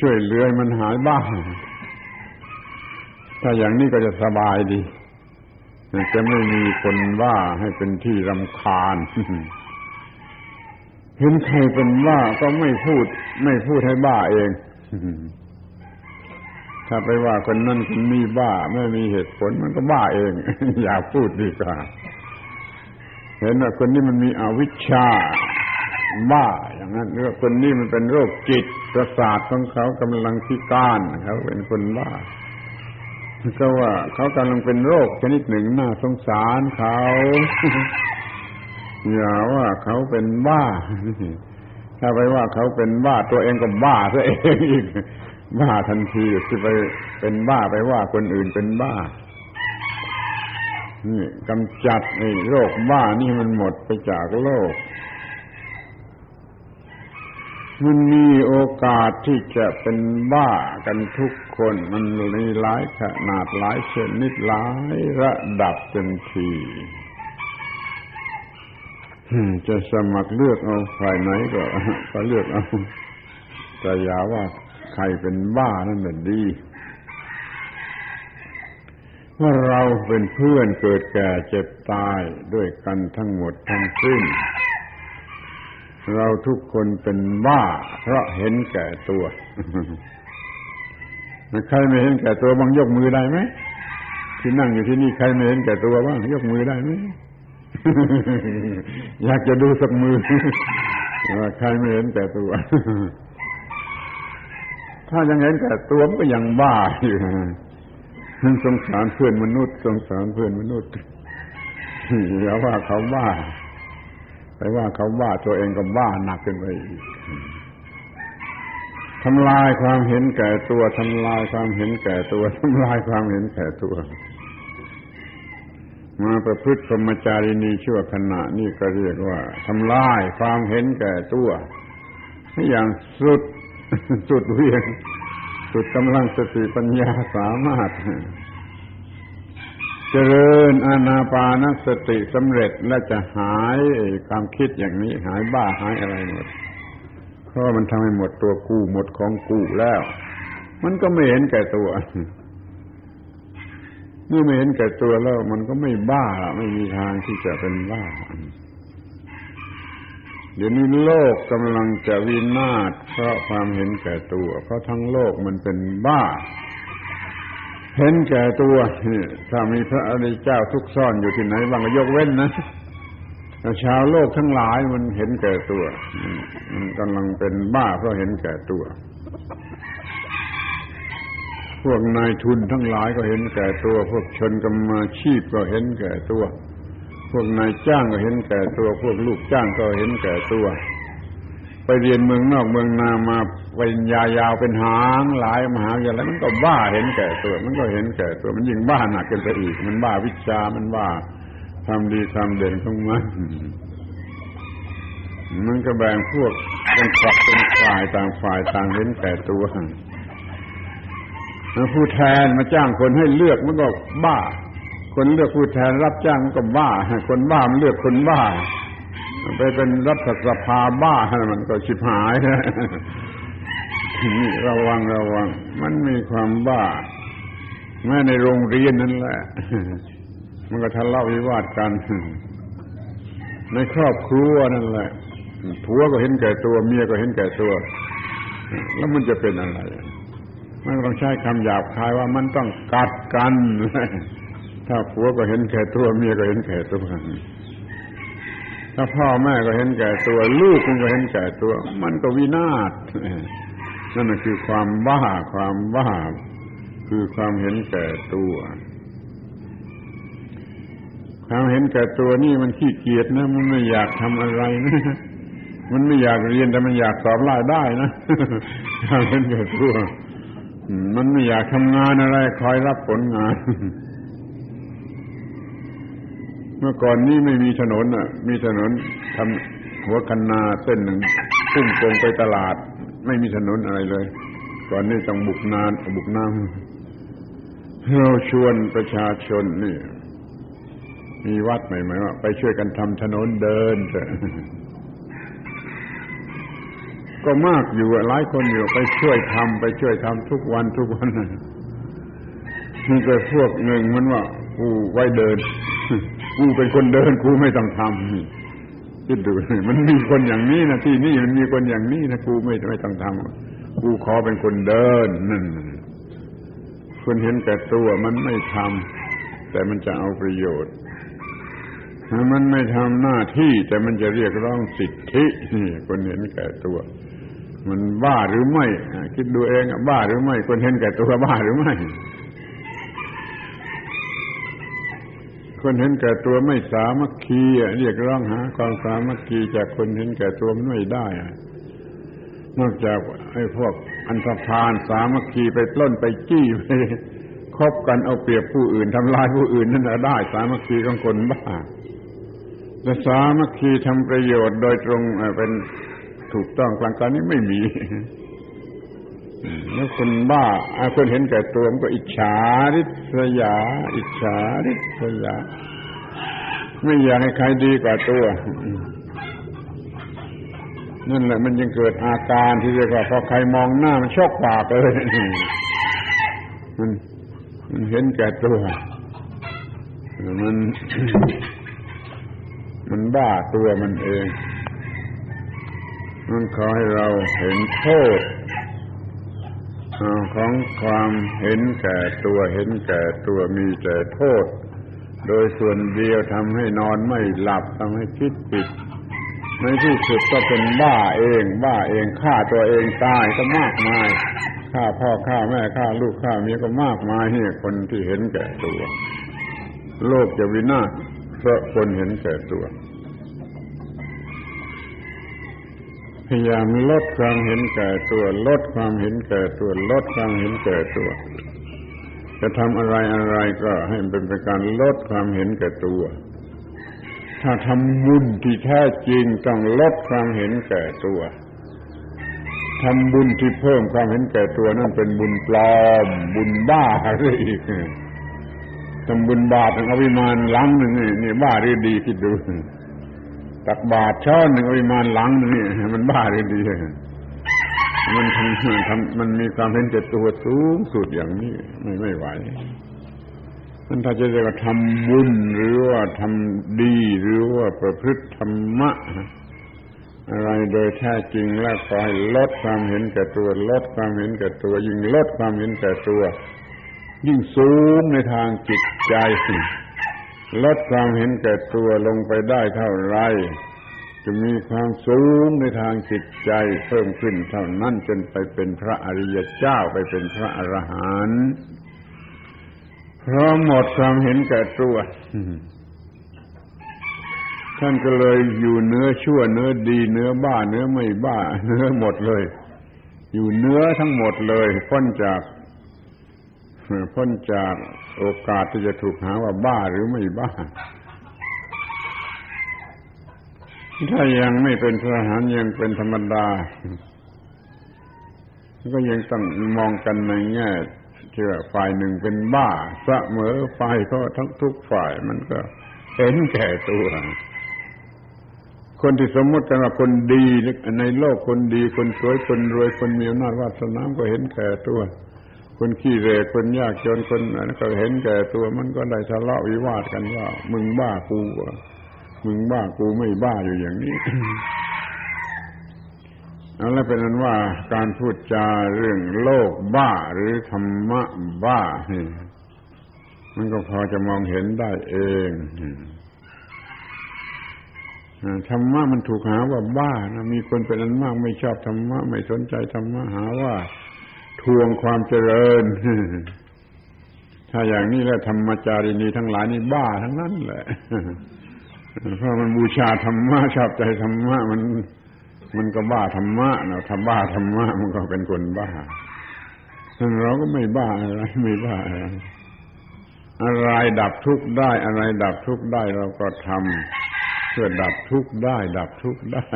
Speaker 1: ช่วยเลือยมันหายบ้า ถ้าอย่างนี้ก็จะสบายดีจะไม่มีคนบ้าให้เป็นที่รำคาญ เห็นใครเป็นบ้าก็ไม่พูด ไม่พูดให้บ้าเอง ถ้าไปว่าคนนั่นคนนี้บ้า ไม่มีเหตุผลมันก็บ้าเอง อย่าพูดดีกว่าเห็นว่าคนนี้มันมีอวิชชาบ้าอย่างนั้นเรื่อคนนี้มันเป็นโรคจิตประสาทของเขากำลังพิการเขาเป็นคนบ้า ก็ว่าเขากำลังเป็นโรคชนิดหนึ่งน่าสงสารเขาอย่าว่าเขาเป็นบ้าถ้าไปว่าเขาเป็นบ้าตัวเองก็บ้าซะเองอีกบ้าทันทีที่ไปเป็นบ้าไปว่าคนอื่นเป็นบ้านี่กำจัดไอ้โรคบ้านี่มันหมดไปจากโลก มันมีโอกาสที่จะเป็นบ้ากันทุกคน มันมีหลายขนาดหลายชนิดหลายระดับเต็มทีจะสมัครเลือกเอาฝ่ายไหนก็ก็เลือกเอาแต่อย่าว่าใครเป็นบ้านั่นแหละดีว่าเราเป็นเพื่อนเกิดแก่เจ็บตายด้วยกันทั้งหมดทั้งสิ้น เราทุกคนเป็นบ้า เพราะเห็นแก่ตัว ใครไม่เห็นแก่ตัวบ้างยกมือได้ไหมที่นั่งอยู่ที่นี่ใครไม่เห็นแก่ตัวบ้างยกมือได้ไหมอยากจะดูสักมือว่าใครไม่เห็นแก่ตัว ถ้ายังเห็นแก่ตัวมันก็ยังบ้าอยู่สงสารเพื่อนมนุษย์ สงสารเพื่อนมนุษย์อย่าว่าเขาบ้า ไปว่าเขาบ้าตัวเองก็บ้าหนักขึ้นไปอีกทำลายความเห็นแก่ตัวทำลายความเห็นแก่ตัวทำลายความเห็นแก่ตัวมาประพฤติพรหมจารีนีชั่วขณะนี่ก็เรียกว่าทำลายความเห็นแก่ตัวอย่างสุดสุดเวียงสุดกำลังสติปัญญาสามารถ เจริญอานาปานสติสำเร็จและจะหายความคิดอย่างนี้หายบ้าหายอะไรหมด เพราะมันทำให้หมดตัวกู้หมดของกู้แล้ว มันก็ไม่เห็นแก่ตัวเมื่อไม่เห็นแก่ตัวแล้วมันก็ไม่บ้าไม่มีทางที่จะเป็นบ้าเดี๋ยวนี้โลกกำลังจะวินาศเพราะความเห็นแก่ตัว เพราะทั้งโลกมันเป็นบ้า เห็นแก่ตัวถ้ามีพระอริยเจ้าทุกซ่อนอยู่ที่ไหนบางก็ยกเว้นนะชาวโลกทั้งหลายมันเห็นแก่ตัวมันกำลังเป็นบ้าเพราะเห็นแก่ตัว พวกนายทุนทั้งหลายก็เห็นแก่ตัว พวกชนกรรมาชีพก็เห็นแก่ตัว พวกนายจ้างก็เห็นแก่ตัว พวกลูกจ้างก็เห็นแก่ตัว ไปเรียนเมืองนอกเมืองนามาปริญญายาวเป็นหางหลายมหาวิทยาลัยมันก็บ้าเห็นแก่ตัว มันก็เห็นแก่ตัวมันยิ่งบ้าหนักกันไปอีก มันบ้าวิชามันบ้าควาดีควาเด่นของมันมันก็แบ่งพวกเป็นฝักเป็นฝ่ายต่างฝ่ายต่างเห็นแก่ตัวผู้แทนมาจ้างคนให้เลือกมันก็บ้า คนเลือกผู้แทนรับจ้างมันก็บ้าคนบ้ามันเลือกคนบ้า ไปเป็นรัฐสภาบ้ามันก็ชิบหายนี่ระวังระวัง มันมีความบ้า แม้ในโรงเรียนนั่นแหละ มันก็ทะเลาะวิวาทกัน ในครอบครัวนั่นแหละผัวก็เห็นแก่ตัว เมียก็เห็นแก่ตัว แล้วมันจะเป็นอะไร มันต้องใช้คำหยาบคายว่ามันต้องกัดกัน ถ้าผัวก็เห็นแก่ตัว เมียก็เห็นแก่ตัว ถ้าพ่อแม่ก็เห็นแก่ตัว ลูกมันก็เห็นแก่ตัว มันก็วินาศนั่นคือความบ้าความบ้า คือความเห็นแก่ตัว ความเห็นแก่ตัวนี่มันขี้เกียจนะ มันไม่อยากทำอะไรนะมันไม่อยากเรียนแต่มันอยากสอบไล่ได้นะความเห็นแก่ตัว มันไม่อยากทำงานอะไร คอยรับผลงาน เมื่อก่อนนี้ไม่มีถนนอะ มีถนนทำหัวคันนาเส้นหนึ่งพุ่งตรงไปตลาด ไม่มีถนนอะไรเลย ก่อนนี้ต้องบุกนานบุกน้ำเราชวนประชาชนนี่ มีวัดใหม่ๆว่าไปช่วยกันทำถนนเดินเถอะก็มากอยู่หลายคนอยู่ไปช่วยทำไปช่วยทำทุกวันทุกวันมีแต่พวกหนึ่งมันว่ากูไว้เดิน กูเป็นคนเดินกูไม่ต้องทำคิดดูมันมีคนอย่างนี้นะที่นี่มันมีคนอย่างนี้นะกูไม่ไม่ต้องทำกูขอเป็นคนเดินนั่นคนเห็นแก่ตัวมันไม่ทำแต่มันจะเอาประโยชน์มันไม่ทำหน้าที่แต่มันจะเรียกร้องสิทธินี่คนเห็นแก่ตัว มันบ้าหรือไม่ คิดดูเองบ้าหรือไม่ คนเห็นแก่ตัวบ้าหรือไม่ คนเห็นแก่ตัวไม่สามัคคีเรียกร้องหาความสามัคคีจากคนเห็นแก่ตัวมันไม่ได้ นอกจากไอ้พวกอันธพาลสามัคคีไปปล้นไปจี้ไปคบกันเอาเปรียบผู้อื่นทำลายผู้อื่นนั่นได้ สามัคคีของคนบ้าแต่สามัคคีทำประโยชน์โดยตรงเป็นถูกต้องกลางการนี้ไม่มี แล้วคนบ้าคนเห็นแก่ตัวมันก็อิจฉาริษยา อิจฉาริษยา ไม่อยากให้ใครดีกว่าตัวนั่นแหละมันยังเกิดอาการที่เรียกว่าพอใครมองหน้ามันชกปากเลยมันมันเห็นแก่ตัว มัน มันบ้าตัวมันเอง มันขอให้เราเห็นโทษ ของความเห็นแก่ตัวเห็นแก่ตัวมีแต่โทษ โดยส่วนเดียวทำให้นอนไม่หลับทำให้คิดผิดในที่สุดก็เป็นบ้าเอง บ้าเองฆ่าตัวเองตายก็มากมายฆ่าพ่อฆ่าแม่ฆ่าลูกฆ่าเมียก็มากมายเนี่ยคนที่เห็นแก่ตัว โลกจะวินาศเพราะคนเห็นแก่ตัว ยายามลดความเห็นแก่ตัว ลดความเห็นแก่ตัว ลดความเห็นแก่ตัว จะทำอะไรอะไรก็ให้มันเป็นการลดความเห็นแก่ตัว ถ้าทำบุญที่แท้จริงต้องลดความเห็นแก่ตัวทำบุญที่เพิ่มความเห็นแก่ตัวนั่นเป็นบุญปลอม บุญบ้าอะไรอีกทำบุญบาทถึงอภิมานหลังหนึ่งนี่บ้าหรือดีคิดดู ตักบาทช้อนหนึ่งอิมานหลังนี่มันบ้าหรือดีมันทำทำมันมีความเห็นแก่ตัวสูงสุดอย่างนี้ ไม่ไม่ไหวมันถ้าจะเรียกว่าทำบุญหรือว่าทำดีหรือว่าประพฤติธรรมะอะไรโดยแท้จริงแล้วขอให้ลดความเห็นแก่ตัว ลดความเห็นแก่ตัว ยิ่งลดความเห็นแก่ตัว ยิ่งสูงในทางจิตใจ ลดความเห็นแก่ตัวลงไปได้เท่าไร จะมีความสูงในทางจิตใจเพิ่มขึ้นเท่านั้นจนไปเป็นพระอริยเจ้าไปเป็นพระอรหันต์เพราะหมดความเห็นแก่ตัวท่านก็เลยอยู่เนื้อชั่วเนื้อดีเนื้อบ้าเนื้อไม่บ้า เนื้อหมดเลย อยู่เนื้อทั้งหมดเลย พ้นจากพ้นจาก โอกาสที่จะถูกหาว่าบ้าหรือไม่บ้า ถ้ายังไม่เป็นพระหารยังเป็นธรรมดา ก็ยังต้องมองกันในแง่เชื่อฝ่ายหนึ่งเป็นบ้าเสมอฝ่ายก็ทั้งทุกฝ่ายมันก็เห็นแก่ตัว คนที่สมมติกันว่าคนดีในโลกคนดีคนสวยคนรวยคนมีอำนาจวาสนาก็เห็นแก่ตัว คนขี้เรคนยากจนคนนั้นก็เห็นแก่ตัวมันก็ได้ทะเลาะวิวาทกันว่า มึงบ้ากูมึงบ้ากูไม่บ้าอยู่อย่างนี้เอาแล้วเป็นนั้นว่าการพูดจาเรื่องโลกบ้าหรือธรรมะบ้ามันก็พอจะมองเห็นได้เองธรรมะมันถูกหาว่าบ้านะมีคนเป็นอันมากไม่ชอบธรรมะไม่สนใจธรรมะหาว่า ทวงความเจริญ ถ้าอย่างนี้แล้วธรรมจารีนีทั้งหลายนี่บ้าทั้งนั้นแหละ เพราะมันบูชาธรรมะชอบใจธรรมะมัน มันก็บ้าธรรมะนะถ้าบ้าธรรมะมันก็เป็นคนบ้าเราก็ไม่บ้าอะไรไม่บ้าอะไรอะไรดับทุกข์ได้ อะไรดับทุกข์ได้เราก็ทำเพื่อดับทุกข์ได้ ดับทุกข์ได้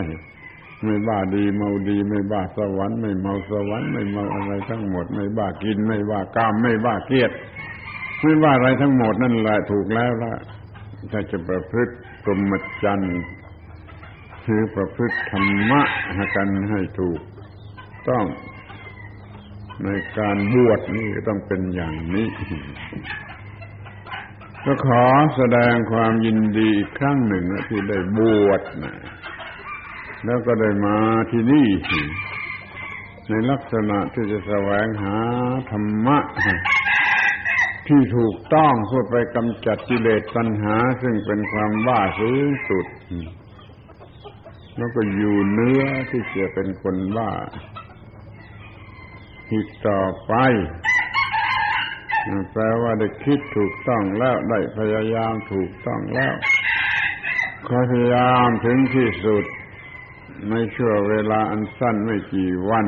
Speaker 1: ไม่บ้าดีเมาดี ไม่บ้าสวรรค์ไม่เมาสวรรค์ไม่เมาอะไรทั้งหมด ไม่บ้ากิน ไม่บ้ากาม ไม่บ้าเกียดไม่บ้าอะไรทั้งหมดนั่นแหละถูกแล้วละถ้าจะประพฤติกรมจรรย์คือประพฤติธรรมะกันให้ถูก ต้องในการบวชนี่ต้องเป็นอย่างนี้ก็ขอแสดงความยินดีอีกครั้งหนึ่งที่ได้บวชนะ แล้วก็ได้มาที่นี่ ในลักษณะที่จะแสวงหาธรรมะ ที่ถูกต้องเพื่อไปกำจัดกิเลสตัณหา ซึ่งเป็นความบ้าสูงสุด แล้วก็อยู่เนื้อที่จะเป็นคนบ้าอีกต่อไปแปลว่าได้คิดถูกต้องแล้วได้พยายามถูกต้องแล้วขอพยายามถึงที่สุด ในช่วงเวลาอันสั้นไม่กี่วัน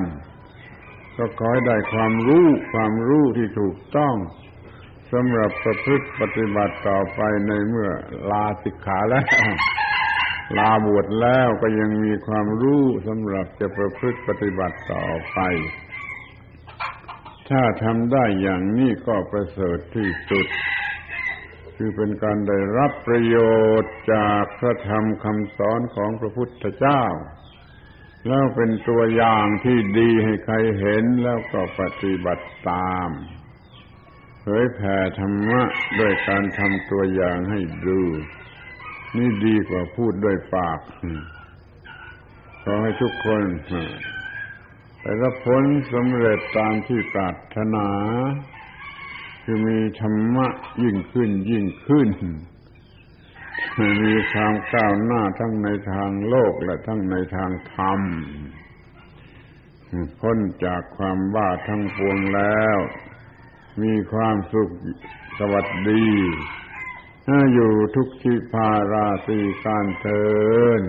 Speaker 1: ก็ขอให้ได้ความรู้ความรู้ที่ถูกต้องสำหรับประพฤติปฏิบัติต่อไปในเมื่อลาสิกขาแล้ว ลาบวชแล้วก็ยังมีความรู้สำหรับจะประพฤติปฏิบัติต่อไป ถ้าทำได้อย่างนี้ก็ประเสริฐที่สุด คือเป็นการได้รับประโยชน์จากพระธรรมคำสอนของพระพุทธเจ้า แล้วเป็นตัวอย่างที่ดีให้ใครเห็นแล้วก็ปฏิบัติตามเผยแผ่ธรรมะด้วยการทำตัวอย่างให้ดู นี่ดีกว่าพูดด้วยปากขอให้ทุกคนไปรับผลสำเร็จตามที่ปรารถนา คือมีธรรมะยิ่งขึ้นยิ่งขึ้น มีความก้าวหน้าทั้งในทางโลกและทั้งในทางธรรมพ้นจากความบ้าทั้งปวงแล้ว มีความสุขสวัสดีอยู่ทุกทิพาราสีการเทิน